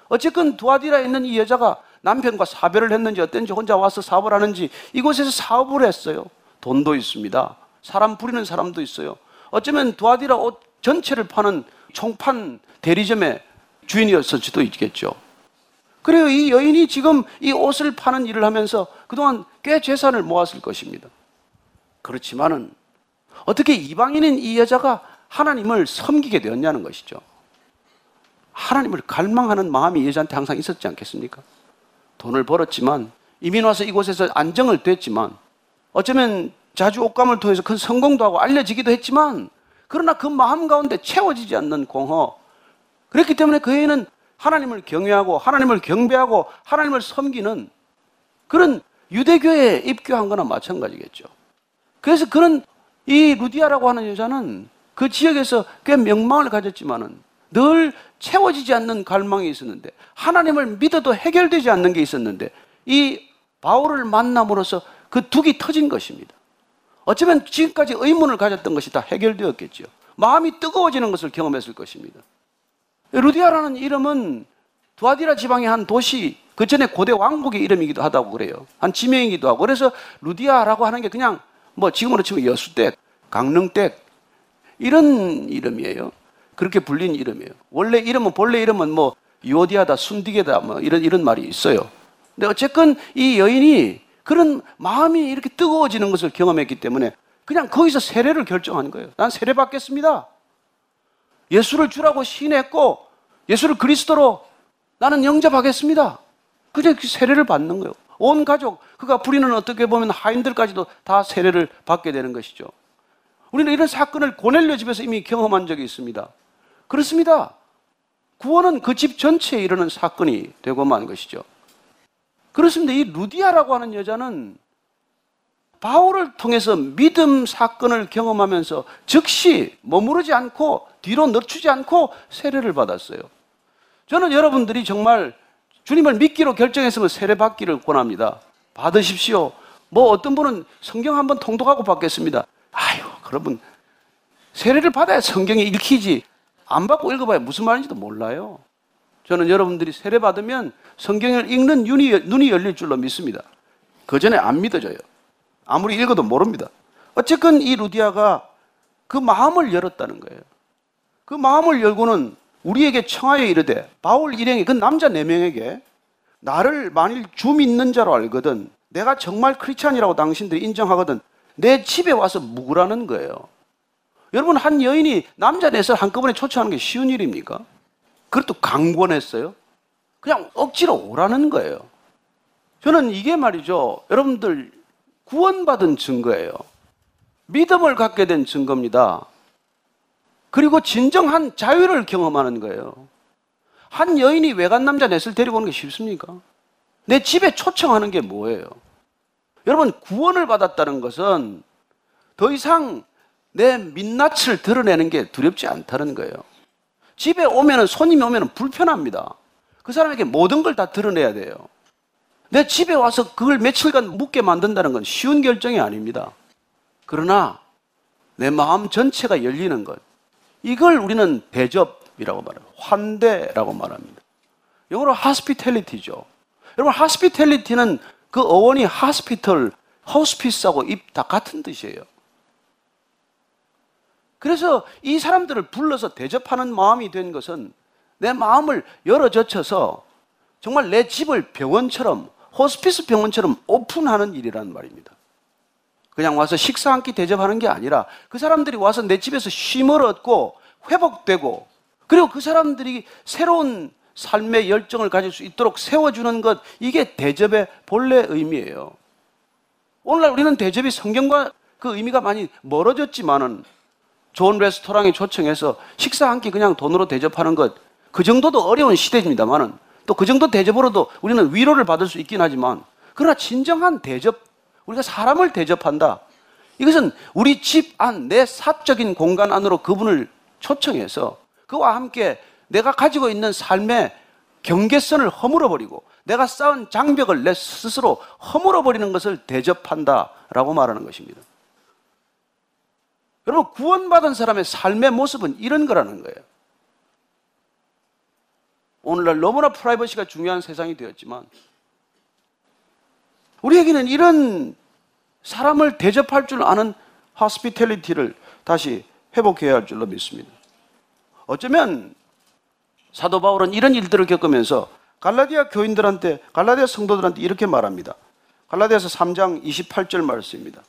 어쨌건 두아디라에 있는 이 여자가 남편과 사별을 했는지 어땠는지 혼자 와서 사업을 하는지 이곳에서 사업을 했어요. 돈도 있습니다. 사람 부리는 사람도 있어요. 어쩌면 두아디라 옷 전체를 파는 총판 대리점의 주인이었을 수도 있겠죠. 그래요. 이 여인이 지금 이 옷을 파는 일을 하면서 그동안 꽤 재산을 모았을 것입니다. 그렇지만은 어떻게 이방인인 이 여자가 하나님을 섬기게 되었냐는 것이죠. 하나님을 갈망하는 마음이 이 여자한테 항상 있었지 않겠습니까? 돈을 벌었지만 이민 와서 이곳에서 안정을 됐지만 어쩌면 자주 옷감을 통해서 큰 성공도 하고 알려지기도 했지만 그러나 그 마음 가운데 채워지지 않는 공허 그렇기 때문에 그 애는 하나님을 경외하고 하나님을 경배하고 하나님을 섬기는 그런 유대교에 입교한 거나 마찬가지겠죠. 그래서 그는 이 루디아라고 하는 여자는 그 지역에서 꽤 명망을 가졌지만은 늘 채워지지 않는 갈망이 있었는데 하나님을 믿어도 해결되지 않는 게 있었는데 이 바울을 만남으로써 그 둑이 터진 것입니다. 어쩌면 지금까지 의문을 가졌던 것이 다 해결되었겠죠. 마음이 뜨거워지는 것을 경험했을 것입니다. 루디아라는 이름은 두아디라 지방의 한 도시, 그 전에 고대 왕국의 이름이기도 하다고 그래요. 한 지명이기도 하고. 그래서 루디아라고 하는 게 그냥 뭐 지금으로 치면 여수댁, 강릉댁, 이런 이름이에요. 그렇게 불린 이름이에요. 원래 이름은, 본래 이름은 뭐 유오디아다, 순디게다, 뭐 이런, 이런 말이 있어요. 근데 어쨌건 이 여인이 그런 마음이 이렇게 뜨거워지는 것을 경험했기 때문에 그냥 거기서 세례를 결정한 거예요. 난 세례 받겠습니다. 예수를 주라고 신했고 예수를 그리스도로 나는 영접하겠습니다. 그냥 그 세례를 받는 거예요. 온 가족, 그가 부리는 어떻게 보면 하인들까지도 다 세례를 받게 되는 것이죠. 우리는 이런 사건을 고넬료 집에서 이미 경험한 적이 있습니다. 그렇습니다. 구원은 그 집 전체에 이르는 사건이 되고 만 것이죠. 그렇습니다. 이 루디아라고 하는 여자는 바울을 통해서 믿음 사건을 경험하면서 즉시 머무르지 않고 뒤로 늦추지 않고 세례를 받았어요. 저는 여러분들이 정말 주님을 믿기로 결정했으면 세례 받기를 권합니다. 받으십시오. 뭐 어떤 분은 성경 한번 통독하고 받겠습니다. 아유, 여러분 세례를 받아야 성경이 읽히지 안 받고 읽어봐야 무슨 말인지도 몰라요. 저는 여러분들이 세례 받으면 성경을 읽는 눈이, 눈이 열릴 줄로 믿습니다. 그 전에 안 믿어져요. 아무리 읽어도 모릅니다. 어쨌건 이 루디아가 그 마음을 열었다는 거예요. 그 마음을 열고는 우리에게 청하여 이르되 바울 일행이 그 남자 네 명에게 나를 만일 주 믿는 자로 알거든 내가 정말 크리스찬이라고 당신들이 인정하거든 내 집에 와서 묵으라는 거예요. 여러분 한 여인이 남자 넷을 한꺼번에 초청하는 게 쉬운 일입니까? 그것도 강권했어요. 그냥 억지로 오라는 거예요. 저는 이게 말이죠. 여러분들 구원받은 증거예요. 믿음을 갖게 된 증거입니다. 그리고 진정한 자유를 경험하는 거예요. 한 여인이 외간 남자 넷을 데리고 오는 게 쉽습니까? 내 집에 초청하는 게 뭐예요? 여러분, 구원을 받았다는 것은 더 이상 내 민낯을 드러내는 게 두렵지 않다는 거예요. 집에 오면은, 손님이 오면은 불편합니다. 그 사람에게 모든 걸 다 드러내야 돼요. 내 집에 와서 그걸 며칠간 묵게 만든다는 건 쉬운 결정이 아닙니다. 그러나 내 마음 전체가 열리는 것. 이걸 우리는 대접이라고 말해요. 환대라고 말합니다. 영어로 hospitality죠. 여러분, hospitality는 그 어원이 hospital, hospice하고 입 다 같은 뜻이에요. 그래서 이 사람들을 불러서 대접하는 마음이 된 것은 내 마음을 열어 젖혀서 정말 내 집을 병원처럼 호스피스 병원처럼 오픈하는 일이란 말입니다. 그냥 와서 식사 한 끼 대접하는 게 아니라 그 사람들이 와서 내 집에서 쉼을 얻고 회복되고 그리고 그 사람들이 새로운 삶의 열정을 가질 수 있도록 세워주는 것 이게 대접의 본래 의미예요. 오늘날 우리는 대접이 성경과 그 의미가 많이 멀어졌지만은 좋은 레스토랑에 초청해서 식사 한 끼 그냥 돈으로 대접하는 것 그 정도도 어려운 시대입니다만은 또 그 정도 대접으로도 우리는 위로를 받을 수 있긴 하지만 그러나 진정한 대접, 우리가 사람을 대접한다. 이것은 우리 집 안, 내 사적인 공간 안으로 그분을 초청해서 그와 함께 내가 가지고 있는 삶의 경계선을 허물어버리고 내가 쌓은 장벽을 내 스스로 허물어버리는 것을 대접한다 라고 말하는 것입니다. 여러분, 구원받은 사람의 삶의 모습은 이런 거라는 거예요. 오늘날 너무나 프라이버시가 중요한 세상이 되었지만 우리에게는 이런 사람을 대접할 줄 아는 하스피텔리티를 다시 회복해야 할 줄로 믿습니다. 어쩌면 사도 바울은 이런 일들을 겪으면서 갈라디아 교인들한테 갈라디아 성도들한테 이렇게 말합니다. 갈라디아서 3장 28절 말씀입니다.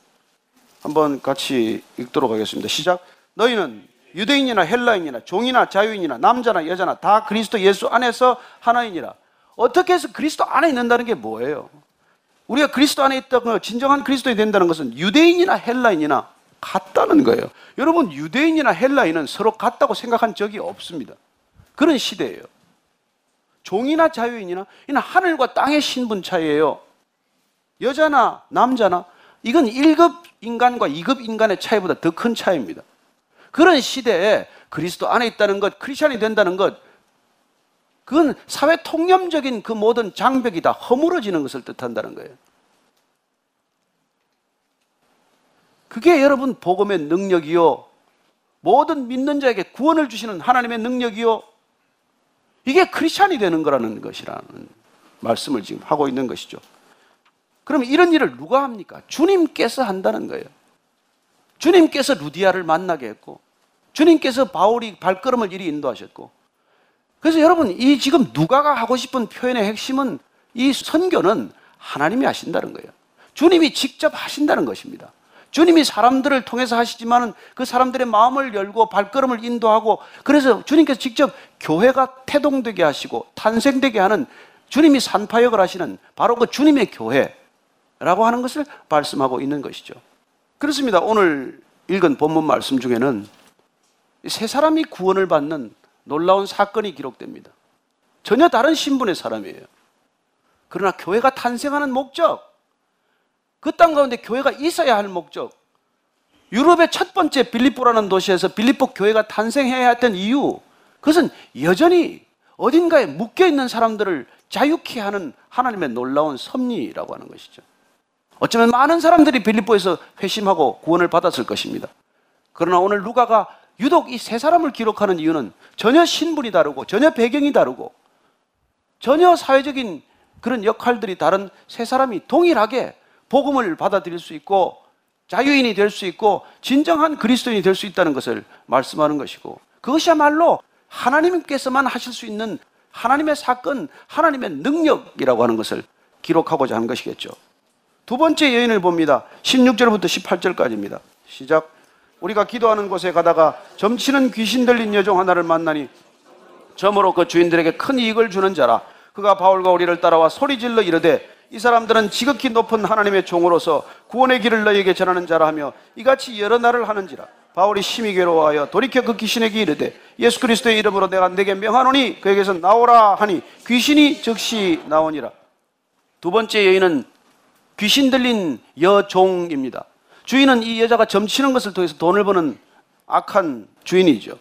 한번 같이 읽도록 하겠습니다. 시작. 너희는 유대인이나 헬라인이나 종이나 자유인이나 남자나 여자나 다 그리스도 예수 안에서 하나이니라. 어떻게 해서 그리스도 안에 있는다는 게 뭐예요? 우리가 그리스도 안에 있다고 진정한 그리스도이 된다는 것은 유대인이나 헬라인이나 같다는 거예요. 여러분 유대인이나 헬라인은 서로 같다고 생각한 적이 없습니다. 그런 시대예요. 종이나 자유인이나 이는 하늘과 땅의 신분 차이예요. 여자나 남자나 이건 1급 인간과 2급 인간의 차이보다 더 큰 차이입니다. 그런 시대에 그리스도 안에 있다는 것, 크리스천이 된다는 것, 그건 사회 통념적인 그 모든 장벽이 다 허물어지는 것을 뜻한다는 거예요. 그게 여러분 복음의 능력이요. 모든 믿는 자에게 구원을 주시는 하나님의 능력이요. 이게 크리스천이 되는 거라는 것이라는 말씀을 지금 하고 있는 것이죠. 그럼 이런 일을 누가 합니까? 주님께서 한다는 거예요. 주님께서 루디아를 만나게 했고, 주님께서 바울이 발걸음을 이리 인도하셨고, 그래서 여러분, 이 지금 누가가 하고 싶은 표현의 핵심은 이 선교는 하나님이 하신다는 거예요. 주님이 직접 하신다는 것입니다. 주님이 사람들을 통해서 하시지만은 그 사람들의 마음을 열고 발걸음을 인도하고 그래서 주님께서 직접 교회가 태동되게 하시고 탄생되게 하는 주님이 산파역을 하시는 바로 그 주님의 교회라고 하는 것을 말씀하고 있는 것이죠. 그렇습니다. 오늘 읽은 본문 말씀 중에는 세 사람이 구원을 받는 놀라운 사건이 기록됩니다. 전혀 다른 신분의 사람이에요. 그러나 교회가 탄생하는 목적, 그 땅 가운데 교회가 있어야 할 목적. 유럽의 첫 번째 빌립보라는 도시에서 빌립보 교회가 탄생해야 했던 이유. 그것은 여전히 어딘가에 묶여 있는 사람들을 자유케 하는 하나님의 놀라운 섭리라고 하는 것이죠. 어쩌면 많은 사람들이 빌립보에서 회심하고 구원을 받았을 것입니다. 그러나 오늘 누가가 유독 이 세 사람을 기록하는 이유는 전혀 신분이 다르고 전혀 배경이 다르고 전혀 사회적인 그런 역할들이 다른 세 사람이 동일하게 복음을 받아들일 수 있고 자유인이 될 수 있고 진정한 그리스도인이 될 수 있다는 것을 말씀하는 것이고 그것이야말로 하나님께서만 하실 수 있는 하나님의 사건, 하나님의 능력이라고 하는 것을 기록하고자 하는 것이겠죠. 두 번째 여인을 봅니다. 16절부터 18절까지입니다. 시작. 우리가 기도하는 곳에 가다가 점치는 귀신 들린 여종 하나를 만나니 점으로 그 주인들에게 큰 이익을 주는 자라. 그가 바울과 우리를 따라와 소리질러 이르되 이 사람들은 지극히 높은 하나님의 종으로서 구원의 길을 너에게 전하는 자라 하며 이같이 여러 날을 하는지라. 바울이 심히 괴로워하여 돌이켜 그 귀신에게 이르되 예수 그리스도의 이름으로 내가 내게 명하노니 그에게서 나오라 하니 귀신이 즉시 나오니라. 두 번째 여인은 귀신 들린 여종입니다 주인은 이 여자가 점치는 것을 통해서 돈을 버는 악한 주인이죠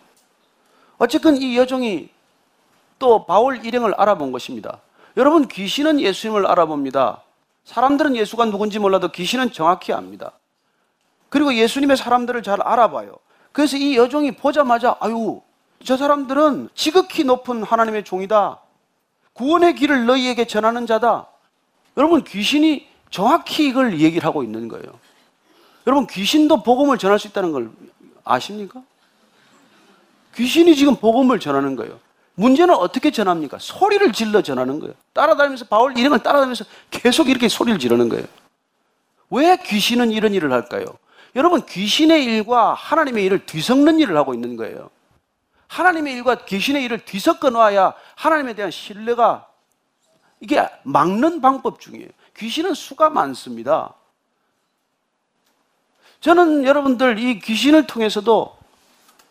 어쨌든 이 여종이 또 바울 일행을 알아본 것입니다 여러분, 귀신은 예수님을 알아봅니다. 사람들은 예수가 누군지 몰라도 귀신은 정확히 압니다. 그리고 예수님의 사람들을 잘 알아봐요. 그래서 이 여종이 보자마자, 아유, 저 사람들은 지극히 높은 하나님의 종이다. 구원의 길을 너희에게 전하는 자다. 여러분, 귀신이 정확히 이걸 얘기를 하고 있는 거예요. 여러분, 귀신도 복음을 전할 수 있다는 걸 아십니까? 귀신이 지금 복음을 전하는 거예요. 문제는 어떻게 전합니까? 소리를 질러 전하는 거예요. 따라다니면서 바울 일행을 따라다니면서 계속 이렇게 소리를 지르는 거예요. 왜 귀신은 이런 일을 할까요? 여러분, 귀신의 일과 하나님의 일을 뒤섞는 일을 하고 있는 거예요. 하나님의 일과 귀신의 일을 뒤섞어 놔야 하나님에 대한 신뢰가 이게 막는 방법 중이에요. 귀신은 수가 많습니다. 저는 여러분들 이 귀신을 통해서도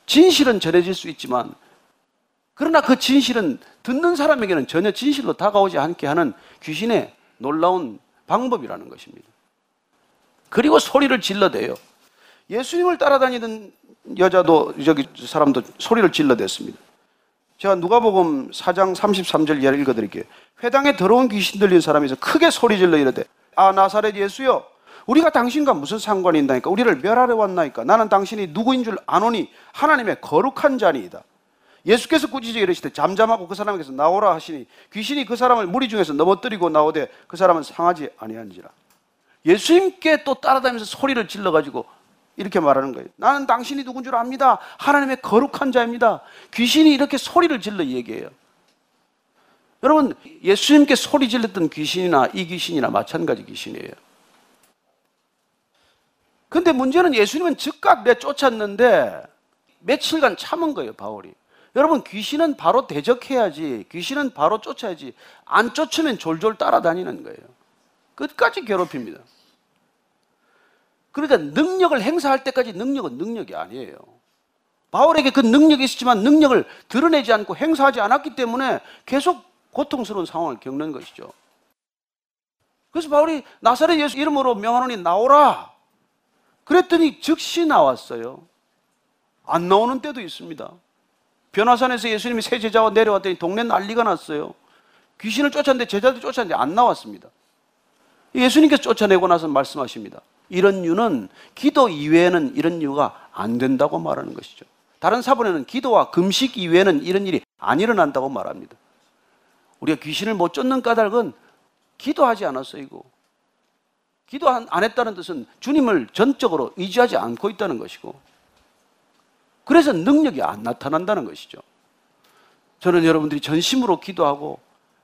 진실은 전해질 수 있지만 그러나 그 진실은 듣는 사람에게는 전혀 진실로 다가오지 않게 하는 귀신의 놀라운 방법이라는 것입니다. 그리고 소리를 질러대요. 예수님을 따라다니던 여자도 저기 사람도 소리를 질러댔습니다. 제가 누가복음 4장 33절 예를 읽어드릴게요. 회당에 더러운 귀신 들린 사람이 서 크게 소리 질러 이르되 아 나사렛 예수여 우리가 당신과 무슨 상관이 있나이까 우리를 멸하려 왔나이까 나는 당신이 누구인 줄 아노니 하나님의 거룩한 자니이다. 예수께서 꾸짖어 이르시되 잠잠하고 그 사람에게서 나오라 하시니 귀신이 그 사람을 무리 중에서 넘어뜨리고 나오되 그 사람은 상하지 아니한지라. 예수님께 또 따라다니면서 소리를 질러 가지고 이렇게 말하는 거예요. 나는 당신이 누군 줄 압니다. 하나님의 거룩한 자입니다. 귀신이 이렇게 소리를 질러 얘기해요. 여러분, 예수님께 소리 질렀던 귀신이나 이 귀신이나 마찬가지 귀신이에요. 근데 문제는 예수님은 즉각 내쫓았는데 며칠간 참은 거예요, 바울이. 여러분 귀신은 바로 대적해야지 귀신은 바로 쫓아야지 안 쫓으면 졸졸 따라다니는 거예요. 끝까지 괴롭힙니다. 그러니까 능력을 행사할 때까지 능력은 능력이 아니에요. 바울에게 그 능력이 있었지만 능력을 드러내지 않고 행사하지 않았기 때문에 계속 고통스러운 상황을 겪는 것이죠. 그래서 바울이 나사렛 예수 이름으로 명하노니 나오라. 그랬더니 즉시 나왔어요. 안 나오는 때도 있습니다. 변화산에서 예수님이 새 제자와 내려왔더니 동네 난리가 났어요. 귀신을 쫓았는데 제자들 쫓았는데 안 나왔습니다. 예수님께서 쫓아내고 나서 말씀하십니다. 이런 이유는 기도 이외에는 이런 이유가 안 된다고 말하는 것이죠. 다른 사본에는 기도와 금식 이외에는 이런 일이 안 일어난다고 말합니다. 우리가 귀신을 못 쫓는 까닭은 기도하지 않았어 이거. 기도 안 했다는 뜻은 주님을 전적으로 의지하지 않고 있다는 것이고 그래서 능력이 안 나타난다는 것이죠. 저는 여러분들이 전심으로 기도하고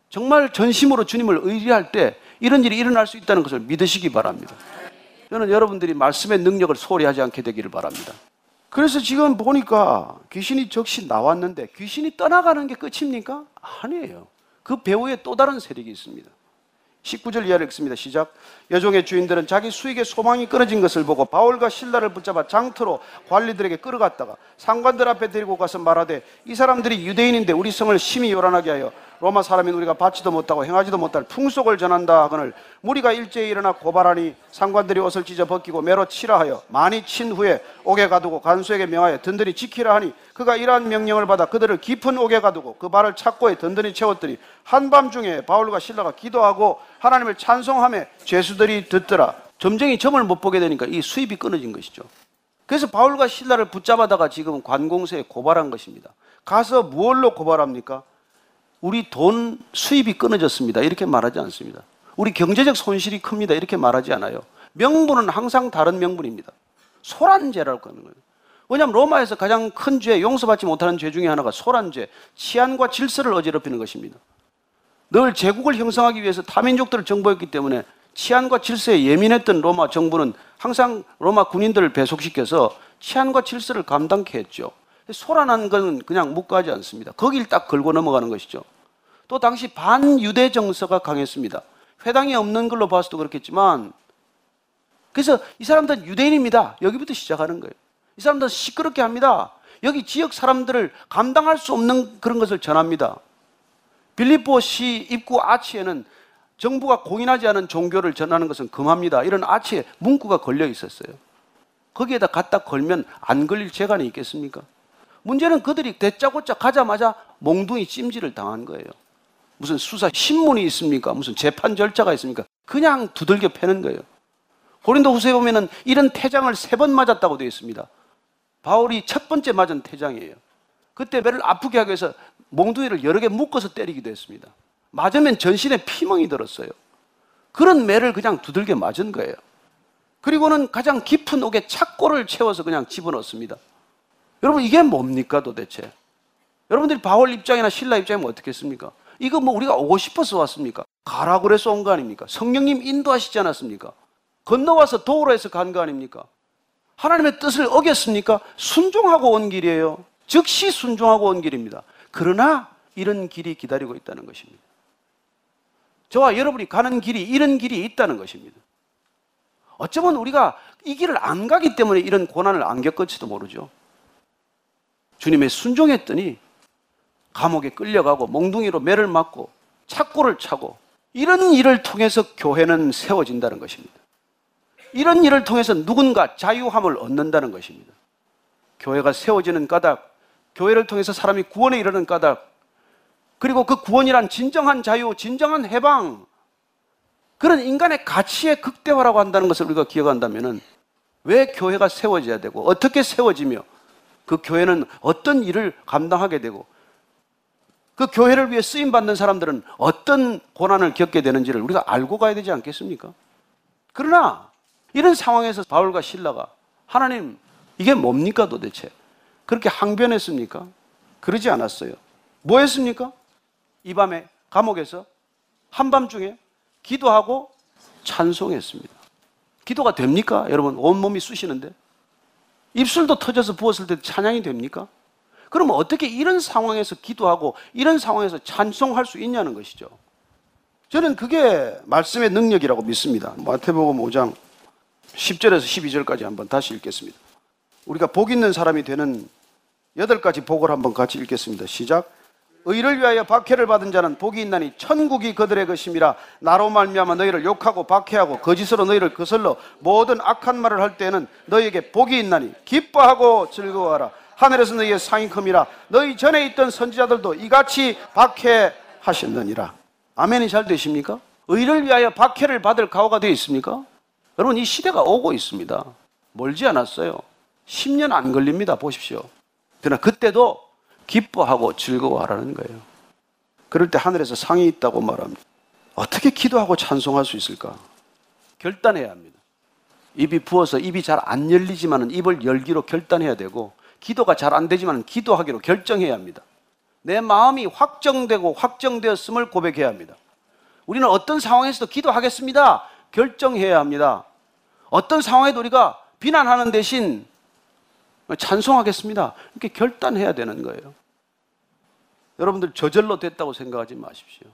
정말 전심으로 주님을 의지할 때 이런 일이 일어날 수 있다는 것을 믿으시기 바랍니다. 저는 여러분들이 말씀의 능력을 소홀히 하지 않게 되기를 바랍니다. 그래서 지금 보니까 귀신이 적시 나왔는데 귀신이 떠나가는 게 끝입니까? 아니에요. 그 배후에 또 다른 세력이 있습니다. 19절 이하를 읽습니다. 시작. 여종의 주인들은 자기 수익의 소망이 끊어진 것을 보고 바울과 신라를 붙잡아 장터로 관리들에게 끌어갔다가 상관들 앞에 데리고 가서 말하되 이 사람들이 유대인인데 우리 성을 심히 요란하게 하여 로마 사람인 우리가 받지도 못하고 행하지도 못할 풍속을 전한다 하거늘 무리가 일제히 일어나 고발하니 상관들이 옷을 찢어 벗기고 매로 치라 하여 많이 친 후에 옥에 가두고 간수에게 명하여 든든히 지키라 하니 그가 이러한 명령을 받아 그들을 깊은 옥에 가두고 그 발을 착고에 든든히 채웠더니 한밤중에 바울과 신라가 기도하고 하나님을 찬송하며 죄수들이 듣더라. 점쟁이 점을 못 보게 되니까 이 수입이 끊어진 것이죠. 그래서 바울과 신라를 붙잡아다가 지금 관공서에 고발한 것입니다. 가서 무엇로 고발합니까? 우리 돈 수입이 끊어졌습니다. 이렇게 말하지 않습니다. 우리 경제적 손실이 큽니다. 이렇게 말하지 않아요. 명분은 항상 다른 명분입니다. 소란죄라고 하는 거예요. 왜냐하면 로마에서 가장 큰 죄, 용서받지 못하는 죄 중에 하나가 소란죄, 치안과 질서를 어지럽히는 것입니다. 늘 제국을 형성하기 위해서 타민족들을 정복했기 때문에 치안과 질서에 예민했던 로마 정부는 항상 로마 군인들을 배속시켜서 치안과 질서를 감당케 했죠. 소란한 건 그냥 묵과하지 않습니다. 거길 딱 걸고 넘어가는 것이죠. 또 당시 반유대 정서가 강했습니다. 회당이 없는 걸로 봐서도 그렇겠지만 그래서 이 사람들은 유대인입니다. 여기부터 시작하는 거예요. 이 사람들은 시끄럽게 합니다. 여기 지역 사람들을 감당할 수 없는 그런 것을 전합니다. 빌리포 시 입구 아치에는 정부가 공인하지 않은 종교를 전하는 것은 금합니다. 이런 아치에 문구가 걸려 있었어요. 거기에다 갖다 걸면 안 걸릴 재간이 있겠습니까? 문제는 그들이 대짜고짜 가자마자 몽둥이 찜질을 당한 거예요. 무슨 수사 신문이 있습니까? 무슨 재판 절차가 있습니까? 그냥 두들겨 패는 거예요. 고린도 후서에 보면은 이런 태장을 세 번 맞았다고 되어 있습니다. 바울이 첫 번째 맞은 태장이에요. 그때 배를 아프게 하기 위해서 몽둥이를 여러 개 묶어서 때리기도 했습니다. 맞으면 전신에 피멍이 들었어요. 그런 매를 그냥 두들겨 맞은 거예요. 그리고는 가장 깊은 옥에 착고를 채워서 그냥 집어넣습니다. 여러분 이게 뭡니까 도대체? 여러분들이 바울 입장이나 신라 입장이면 어떻겠습니까? 이거 뭐 우리가 오고 싶어서 왔습니까? 가라 그래서 온 거 아닙니까? 성령님 인도하시지 않았습니까? 건너와서 도우러 해서 간 거 아닙니까? 하나님의 뜻을 어겼습니까? 순종하고 온 길이에요. 즉시 순종하고 온 길입니다. 그러나 이런 길이 기다리고 있다는 것입니다. 저와 여러분이 가는 길이 이런 길이 있다는 것입니다. 어쩌면 우리가 이 길을 안 가기 때문에 이런 고난을 안 겪을지도 모르죠. 주님의 순종했더니 감옥에 끌려가고 몽둥이로 매를 맞고 착고를 차고 이런 일을 통해서 교회는 세워진다는 것입니다. 이런 일을 통해서 누군가 자유함을 얻는다는 것입니다. 교회가 세워지는 까닭, 교회를 통해서 사람이 구원에 이르는 까닭, 그리고 그 구원이란 진정한 자유, 진정한 해방, 그런 인간의 가치의 극대화라고 한다는 것을 우리가 기억한다면 왜 교회가 세워져야 되고 어떻게 세워지며 그 교회는 어떤 일을 감당하게 되고 그 교회를 위해 쓰임 받는 사람들은 어떤 고난을 겪게 되는지를 우리가 알고 가야 되지 않겠습니까? 그러나 이런 상황에서 바울과 신라가 하나님 이게 뭡니까 도대체? 그렇게 항변했습니까? 그러지 않았어요. 뭐 했습니까? 이 밤에 감옥에서 한밤중에 기도하고 찬송했습니다. 기도가 됩니까? 여러분 온몸이 쑤시는데 입술도 터져서 부었을 때 찬양이 됩니까? 그러면 어떻게 이런 상황에서 기도하고 이런 상황에서 찬송할 수 있냐는 것이죠. 저는 그게 말씀의 능력이라고 믿습니다. 마태복음 5장 10절에서 12절까지 한번 다시 읽겠습니다. 우리가 복 있는 사람이 되는 여덟 가지 복을 한번 같이 읽겠습니다. 시작. 의를 위하여 박해를 받은 자는 복이 있나니 천국이 그들의 것임이라 나로 말미암아 너희를 욕하고 박해하고 거짓으로 너희를 거슬러 모든 악한 말을 할 때에는 너희에게 복이 있나니 기뻐하고 즐거워하라. 하늘에서 너희의 상이 큼이라 너희 전에 있던 선지자들도 이같이 박해하셨느니라. 아멘이 잘 되십니까? 의를 위하여 박해를 받을 가오가 되어 있습니까? 여러분 이 시대가 오고 있습니다. 멀지 않았어요. 10년 안 걸립니다. 보십시오. 그러나 그때도 기뻐하고 즐거워하라는 거예요. 그럴 때 하늘에서 상이 있다고 말합니다. 어떻게 기도하고 찬송할 수 있을까? 결단해야 합니다. 입이 부어서 입이 잘 안 열리지만 입을 열기로 결단해야 되고 기도가 잘 안 되지만 기도하기로 결정해야 합니다. 내 마음이 확정되고 확정되었음을 고백해야 합니다. 우리는 어떤 상황에서도 기도하겠습니다. 결정해야 합니다. 어떤 상황에도 우리가 비난하는 대신 찬송하겠습니다. 이렇게 결단해야 되는 거예요. 여러분들 저절로 됐다고 생각하지 마십시오.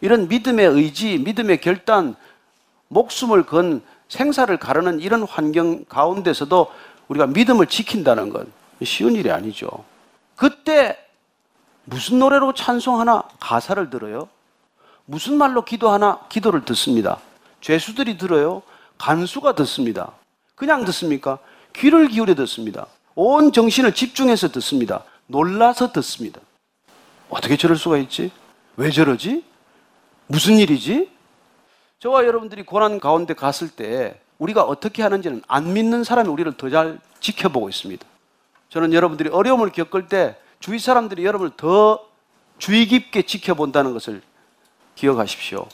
이런 믿음의 의지, 믿음의 결단, 목숨을 건 생사를 가르는 이런 환경 가운데서도 우리가 믿음을 지킨다는 건 쉬운 일이 아니죠. 그때 무슨 노래로 찬송하나 가사를 들어요. 무슨 말로 기도하나 기도를 듣습니다. 죄수들이 들어요. 간수가 듣습니다. 그냥 듣습니까? 귀를 기울여 듣습니다. 온 정신을 집중해서 듣습니다. 놀라서 듣습니다. 어떻게 저럴 수가 있지? 왜 저러지? 무슨 일이지? 저와 여러분들이 고난 가운데 갔을 때 우리가 어떻게 하는지는 안 믿는 사람이 우리를 더 잘 지켜보고 있습니다. 저는 여러분들이 어려움을 겪을 때 주위 사람들이 여러분을 더 주의 깊게 지켜본다는 것을 기억하십시오.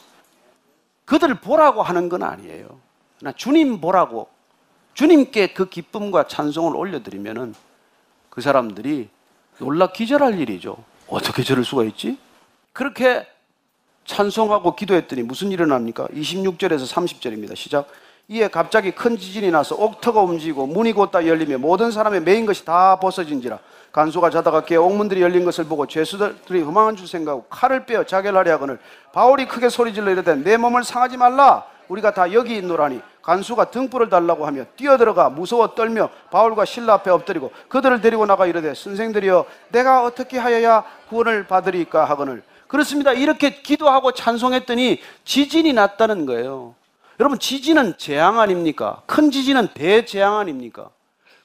그들을 보라고 하는 건 아니에요. 나 주님 보라고 주님께 그 기쁨과 찬송을 올려드리면은 그 사람들이 놀라 기절할 일이죠. 어떻게 저럴 수가 있지? 그렇게 찬송하고 기도했더니 무슨 일이 일어납니까? 26절에서 30절입니다. 시작. 이에 갑자기 큰 지진이 나서 옥터가 움직이고 문이 곧다 열리며 모든 사람의 메인 것이 다 벗어진지라 간수가 자다가 깨어 옥문들이 열린 것을 보고 죄수들이 허망한 줄 생각하고 칼을 빼어 자결하려 하거늘 바울이 크게 소리질러 이르되 내 몸을 상하지 말라 우리가 다 여기 있노라니 간수가 등불을 달라고 하며 뛰어들어가 무서워 떨며 바울과 신라 앞에 엎드리고 그들을 데리고 나가 이르되 선생들이여 내가 어떻게 하여야 구원을 받으리까 하거늘 그렇습니다. 이렇게 기도하고 찬송했더니 지진이 났다는 거예요. 여러분 지진은 재앙 아닙니까? 큰 지진은 대재앙 아닙니까?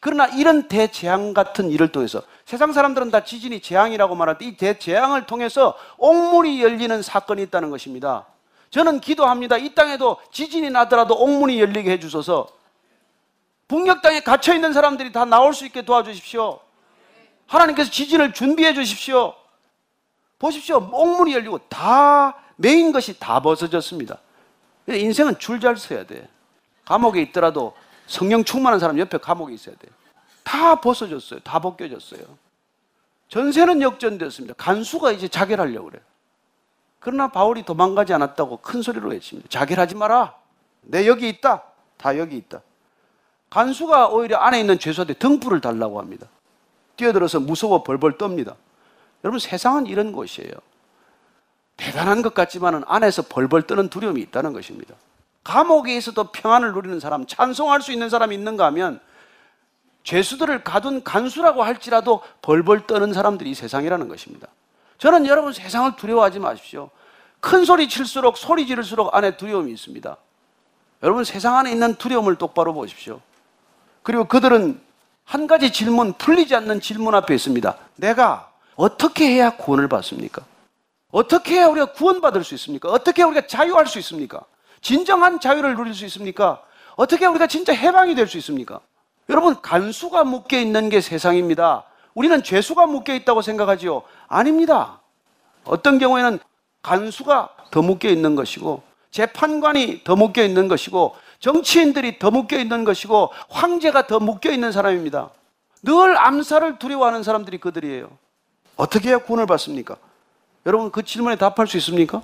그러나 이런 대재앙 같은 일을 통해서 세상 사람들은 다 지진이 재앙이라고 때이 대재앙을 통해서 옥물이 열리는 사건이 있다는 것입니다. 저는 기도합니다. 이 땅에도 지진이 나더라도 옥문이 열리게 해주셔서 북녘 땅에 갇혀 있는 사람들이 다 나올 수 있게 도와주십시오. 하나님께서 지진을 준비해 주십시오. 보십시오. 옥문이 열리고 다 메인 것이 다 벗어졌습니다. 인생은 줄 잘 서야 돼. 감옥에 있더라도 성령 충만한 사람 옆에 감옥에 있어야 돼. 다 벗어졌어요. 다 벗겨졌어요. 전세는 역전됐습니다. 간수가 이제 자결하려고 그래요. 그러나 바울이 도망가지 않았다고 큰 소리로 외칩니다. 자결하지 마라. 내 여기 있다. 다 여기 있다. 간수가 오히려 안에 있는 죄수한테 등불을 달라고 합니다. 뛰어들어서 무서워 벌벌 떱니다. 여러분 세상은 이런 곳이에요. 대단한 것 같지만 안에서 벌벌 떠는 두려움이 있다는 것입니다. 감옥에 있어도 평안을 누리는 사람, 찬송할 수 있는 사람이 있는가 하면 죄수들을 가둔 간수라고 할지라도 벌벌 떠는 사람들이 세상이라는 것입니다. 저는 여러분 세상을 두려워하지 마십시오. 큰 소리 칠수록 소리 지를수록 안에 두려움이 있습니다. 여러분 세상 안에 있는 두려움을 똑바로 보십시오. 그리고 그들은 한 가지 질문, 풀리지 않는 질문 앞에 있습니다. 내가 어떻게 해야 구원을 받습니까? 어떻게 해야 우리가 구원받을 수 있습니까? 어떻게 우리가 자유할 수 있습니까? 진정한 자유를 누릴 수 있습니까? 어떻게 우리가 진짜 해방이 될 수 있습니까? 여러분, 간수가 묶여 있는 게 세상입니다. 우리는 죄수가 묶여 있다고 생각하지요. 아닙니다. 어떤 경우에는 간수가 더 묶여 있는 것이고 재판관이 더 묶여 있는 것이고 정치인들이 더 묶여 있는 것이고 황제가 더 묶여 있는 사람입니다. 늘 암살을 두려워하는 사람들이 그들이에요. 어떻게 해야 구원을 받습니까? 여러분 그 질문에 답할 수 있습니까?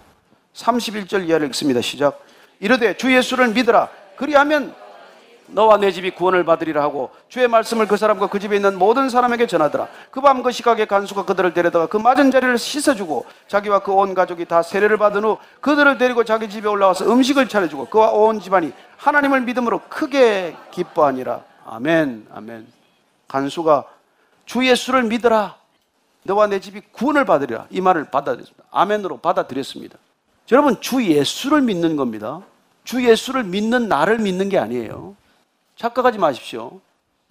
31절 이하를 읽습니다. 시작. 이르되 주 예수를 믿으라. 그리하면 너와 내 집이 구원을 받으리라 하고 주의 말씀을 그 사람과 그 집에 있는 모든 사람에게 전하더라. 그 밤 그 시각에 간수가 그들을 데려다가 그 맞은 자리를 씻어주고 자기와 그 온 가족이 다 세례를 받은 후 그들을 데리고 자기 집에 올라와서 음식을 차려주고 그와 온 집안이 하나님을 믿음으로 크게 기뻐하니라. 아멘, 아멘. 간수가 주 예수를 믿으라. 너와 내 집이 구원을 받으리라. 이 말을 받아들였습니다. 아멘으로 받아들였습니다. 여러분, 주 예수를 믿는 겁니다. 주 예수를 믿는 나를 믿는 게 아니에요. 착각하지 마십시오.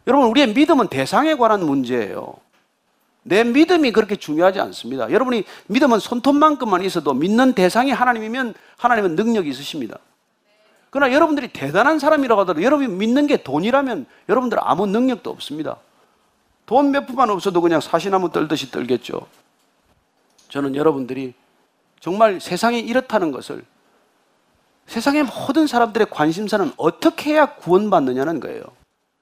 여러분, 우리의 믿음은 대상에 관한 문제예요. 내 믿음이 그렇게 중요하지 않습니다. 여러분이 믿음은 손톱만큼만 있어도 믿는 대상이 하나님이면 하나님은 능력이 있으십니다. 그러나 여러분들이 대단한 사람이라고 하더라도 여러분이 믿는 게 돈이라면 여러분들 아무 능력도 없습니다. 돈 몇 푼만 없어도 그냥 사시나무 떨듯이 떨겠죠. 저는 여러분들이 정말 세상이 이렇다는 것을 세상의 모든 사람들의 관심사는 어떻게 해야 구원받느냐는 거예요.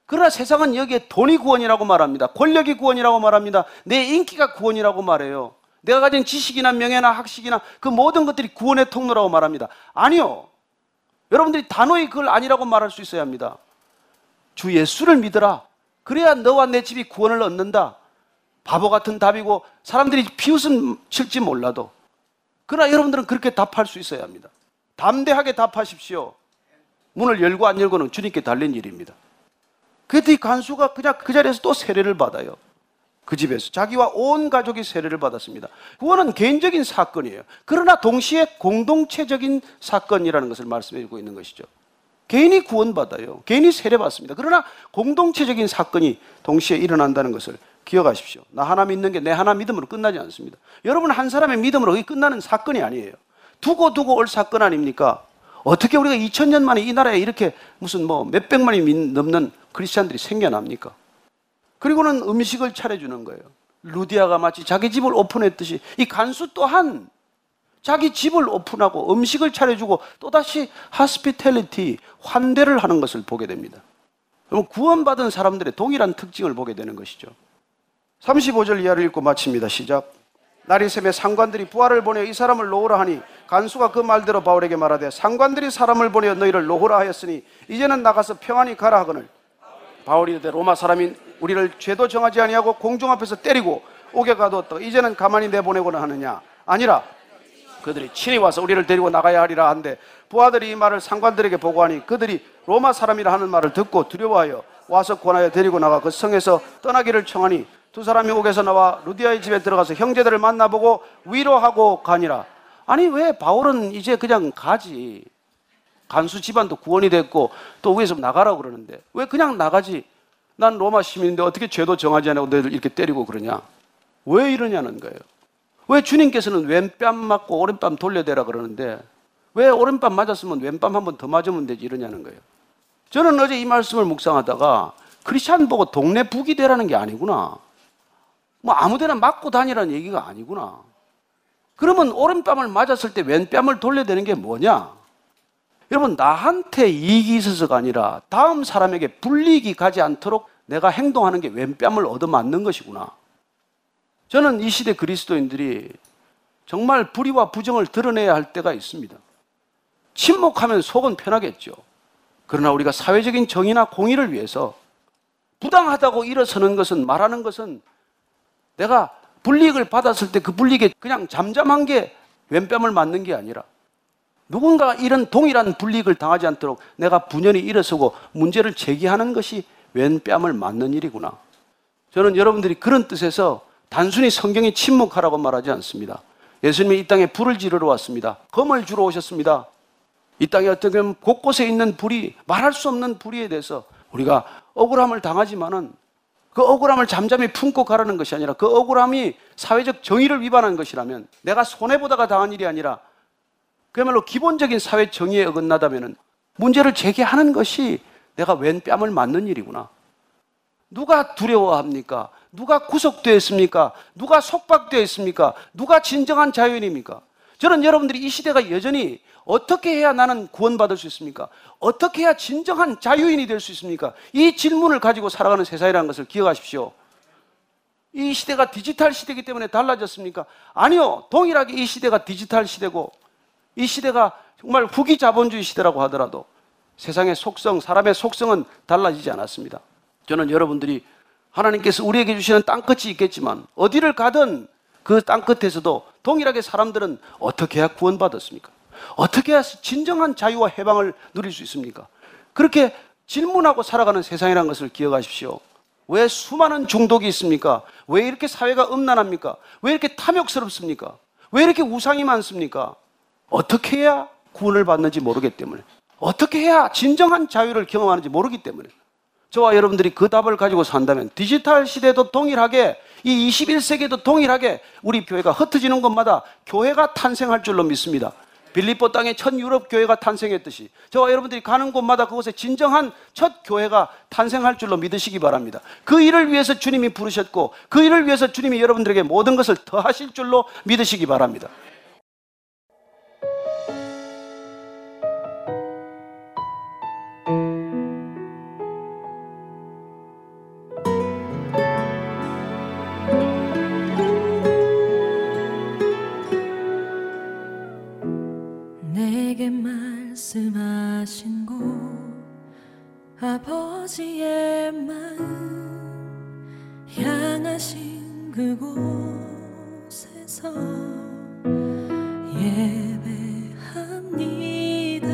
그러나 세상은 여기에 돈이 구원이라고 말합니다. 권력이 구원이라고 말합니다. 내 인기가 구원이라고 말해요. 내가 가진 지식이나 명예나 학식이나 그 모든 것들이 구원의 통로라고 말합니다. 아니요. 여러분들이 단호히 그걸 아니라고 말할 수 있어야 합니다. 주 예수를 믿어라. 그래야 너와 내 집이 구원을 얻는다. 바보 같은 답이고 사람들이 비웃음 칠지 몰라도 그러나 여러분들은 그렇게 답할 수 있어야 합니다. 담대하게 답하십시오. 문을 열고 안 열고는 주님께 달린 일입니다. 그랬더니 간수가 그냥 그 자리에서 또 세례를 받아요. 그 집에서 자기와 온 가족이 세례를 받았습니다. 구원은 개인적인 사건이에요. 그러나 동시에 공동체적인 사건이라는 것을 말씀해 주고 있는 것이죠. 개인이 구원받아요. 개인이 세례받습니다. 그러나 공동체적인 사건이 동시에 일어난다는 것을 기억하십시오. 나 하나 믿는 게 내 하나 믿음으로 끝나지 않습니다. 여러분 한 사람의 믿음으로 끝나는 사건이 아니에요. 두고 두고 올 사건 아닙니까? 어떻게 우리가 2000년 만에 이 나라에 이렇게 무슨 뭐 몇백만이 넘는 크리스찬들이 생겨납니까? 그리고는 음식을 차려주는 거예요. 루디아가 마치 자기 집을 오픈했듯이 이 간수 또한 자기 집을 오픈하고 음식을 차려주고 또다시 하스피텔리티, 환대를 하는 것을 보게 됩니다. 그럼 구원받은 사람들의 동일한 특징을 보게 되는 것이죠. 35절 이하를 읽고 마칩니다. 시작. 새매 상관들이 부하를 보내 이 사람을 놓으라 하니 간수가 그 말대로 바울에게 말하되 상관들이 사람을 보내 너희를 놓으라 하였으니 이제는 나가서 평안히 가라 하거늘. 바울이 이르되 로마 사람인 우리를 죄도 정하지 아니하고 공중 앞에서 때리고 옥에 가두었다. 이제는 가만히 내보내고는 하느냐? 아니라 그들이 친히 와서 우리를 데리고 나가야 하리라 한데 부하들이 이 말을 상관들에게 보고하니 그들이 로마 사람이라 하는 말을 듣고 두려워하여 와서 권하여 데리고 나가 그 성에서 떠나기를 청하니 두 사람이 옥에서 나와 루디아의 집에 들어가서 형제들을 만나보고 위로하고 가니라. 아니 왜 바울은 이제 그냥 가지? 간수 집안도 구원이 됐고 또 위에서 나가라고 그러는데 왜 그냥 나가지? 난 로마 시민인데 어떻게 죄도 정하지 않고 너희들 이렇게 때리고 그러냐? 왜 이러냐는 거예요. 왜 주님께서는 왼뺨 맞고 오른뺨 돌려대라 그러는데 왜 오른뺨 맞았으면 왼뺨 한 번 더 맞으면 되지 이러냐는 거예요. 저는 어제 이 말씀을 묵상하다가 크리스찬 보고 동네 북이 되라는 게 아니구나. 뭐 아무데나 맞고 다니라는 얘기가 아니구나. 그러면 오른뺨을 맞았을 때 왼뺨을 돌려대는 게 뭐냐? 여러분, 나한테 이익이 있어서가 아니라 다음 사람에게 불이익이 가지 않도록 내가 행동하는 게 왼뺨을 얻어맞는 것이구나. 저는 이 시대 그리스도인들이 정말 불의와 부정을 드러내야 할 때가 있습니다. 침묵하면 속은 편하겠죠. 그러나 우리가 사회적인 정의나 공의를 위해서 부당하다고 일어서는 것은 말하는 것은 내가 불이익을 받았을 때 그 불이익에 그냥 잠잠한 게 왼뺨을 맞는 게 아니라 누군가 이런 동일한 불이익을 당하지 않도록 내가 분연히 일어서고 문제를 제기하는 것이 왼뺨을 맞는 일이구나. 저는 여러분들이 그런 뜻에서 단순히 성경이 침묵하라고 말하지 않습니다. 예수님이 이 땅에 불을 지르러 왔습니다. 검을 주러 오셨습니다. 이 땅에 어떻게 보면 곳곳에 있는 불이 말할 수 없는 불의에 대해서 우리가 억울함을 당하지만은 그 억울함을 잠잠히 품고 가라는 것이 아니라 그 억울함이 사회적 정의를 위반한 것이라면 내가 손해보다가 당한 일이 아니라 그야말로 기본적인 사회 정의에 어긋나다면 문제를 제기하는 것이 내가 왼 뺨을 맞는 일이구나. 누가 두려워합니까? 누가 구속되어 있습니까? 누가 속박되어 있습니까? 누가 진정한 자유인입니까? 저는 여러분들이 이 시대가 여전히 어떻게 해야 나는 구원받을 수 있습니까? 어떻게 해야 진정한 자유인이 될 수 있습니까? 이 질문을 가지고 살아가는 세상이라는 것을 기억하십시오. 이 시대가 디지털 시대이기 때문에 달라졌습니까? 아니요. 동일하게 이 시대가 디지털 시대고 이 시대가 정말 후기 자본주의 시대라고 하더라도 세상의 속성, 사람의 속성은 달라지지 않았습니다. 저는 여러분들이 하나님께서 우리에게 주시는 땅끝이 있겠지만 어디를 가든 그 땅 끝에서도 동일하게 사람들은 어떻게 해야 구원받았습니까? 어떻게 해야 진정한 자유와 해방을 누릴 수 있습니까? 그렇게 질문하고 살아가는 세상이라는 것을 기억하십시오. 왜 수많은 중독이 있습니까? 왜 이렇게 사회가 음란합니까? 왜 이렇게 탐욕스럽습니까? 왜 이렇게 우상이 많습니까? 어떻게 해야 구원을 받는지 모르기 때문에 어떻게 해야 진정한 자유를 경험하는지 모르기 때문에 저와 여러분들이 그 답을 가지고 산다면 디지털 시대도 동일하게 이 21세기도 동일하게 우리 교회가 흩어지는 것마다 교회가 탄생할 줄로 믿습니다. 빌리포 땅에 첫 유럽 교회가 탄생했듯이 저와 여러분들이 가는 곳마다 그곳에 진정한 첫 교회가 탄생할 줄로 믿으시기 바랍니다. 그 일을 위해서 주님이 부르셨고 그 일을 위해서 주님이 여러분들에게 모든 것을 더하실 줄로 믿으시기 바랍니다. 아버지의 마음 향하신 그곳에서 예배합니다.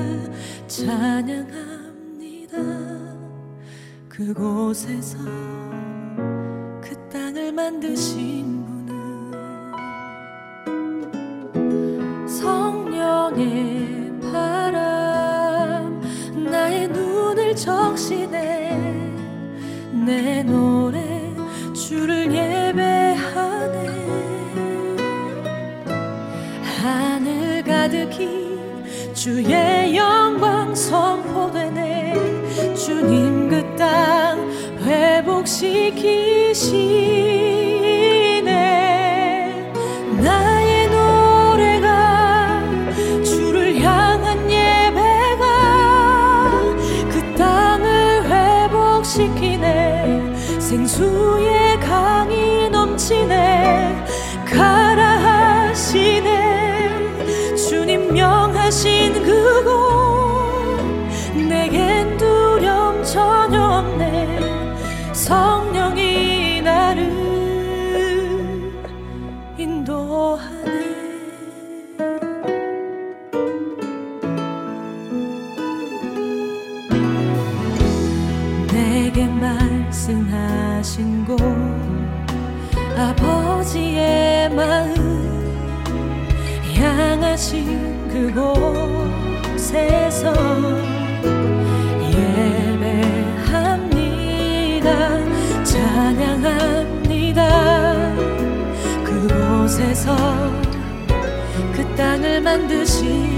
찬양합니다. 그곳에서 그 땅을 만드신 내 노래 주를 예배하네. 하늘 가득히 주의 영광 선포되네. 주님 그 땅 회복시키시 땅을 만드신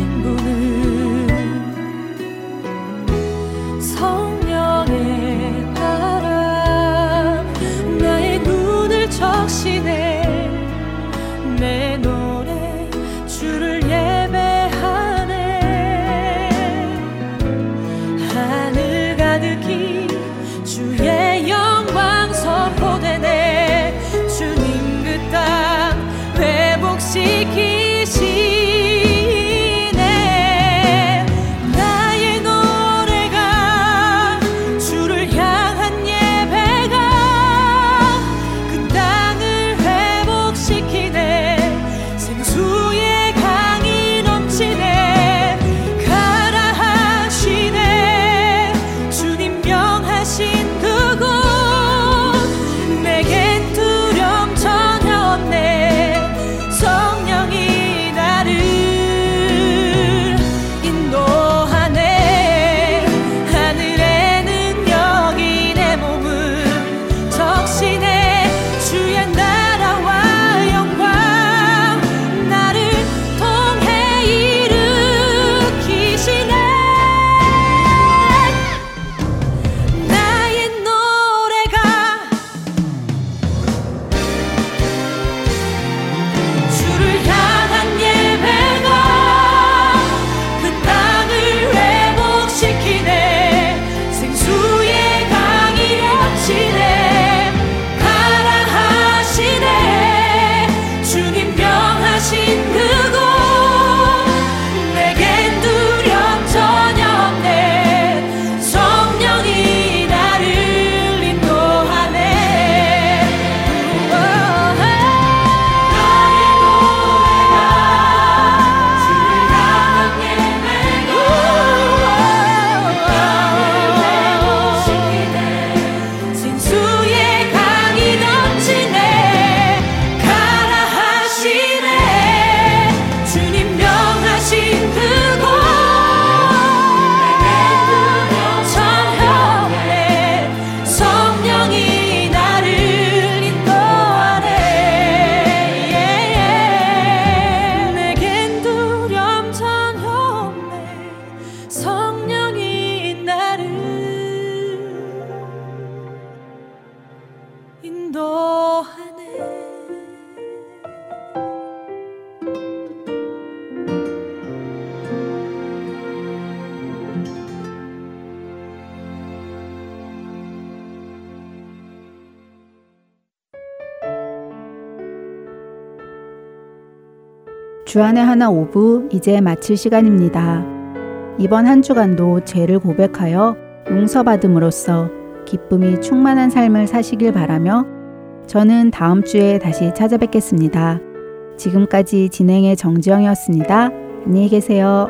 주안의 하나 오부 이제 마칠 시간입니다. 이번 한 주간도 죄를 고백하여 용서받음으로써 기쁨이 충만한 삶을 사시길 바라며 저는 다음 주에 다시 찾아뵙겠습니다. 지금까지 진행의 정지영이었습니다. 안녕히 계세요.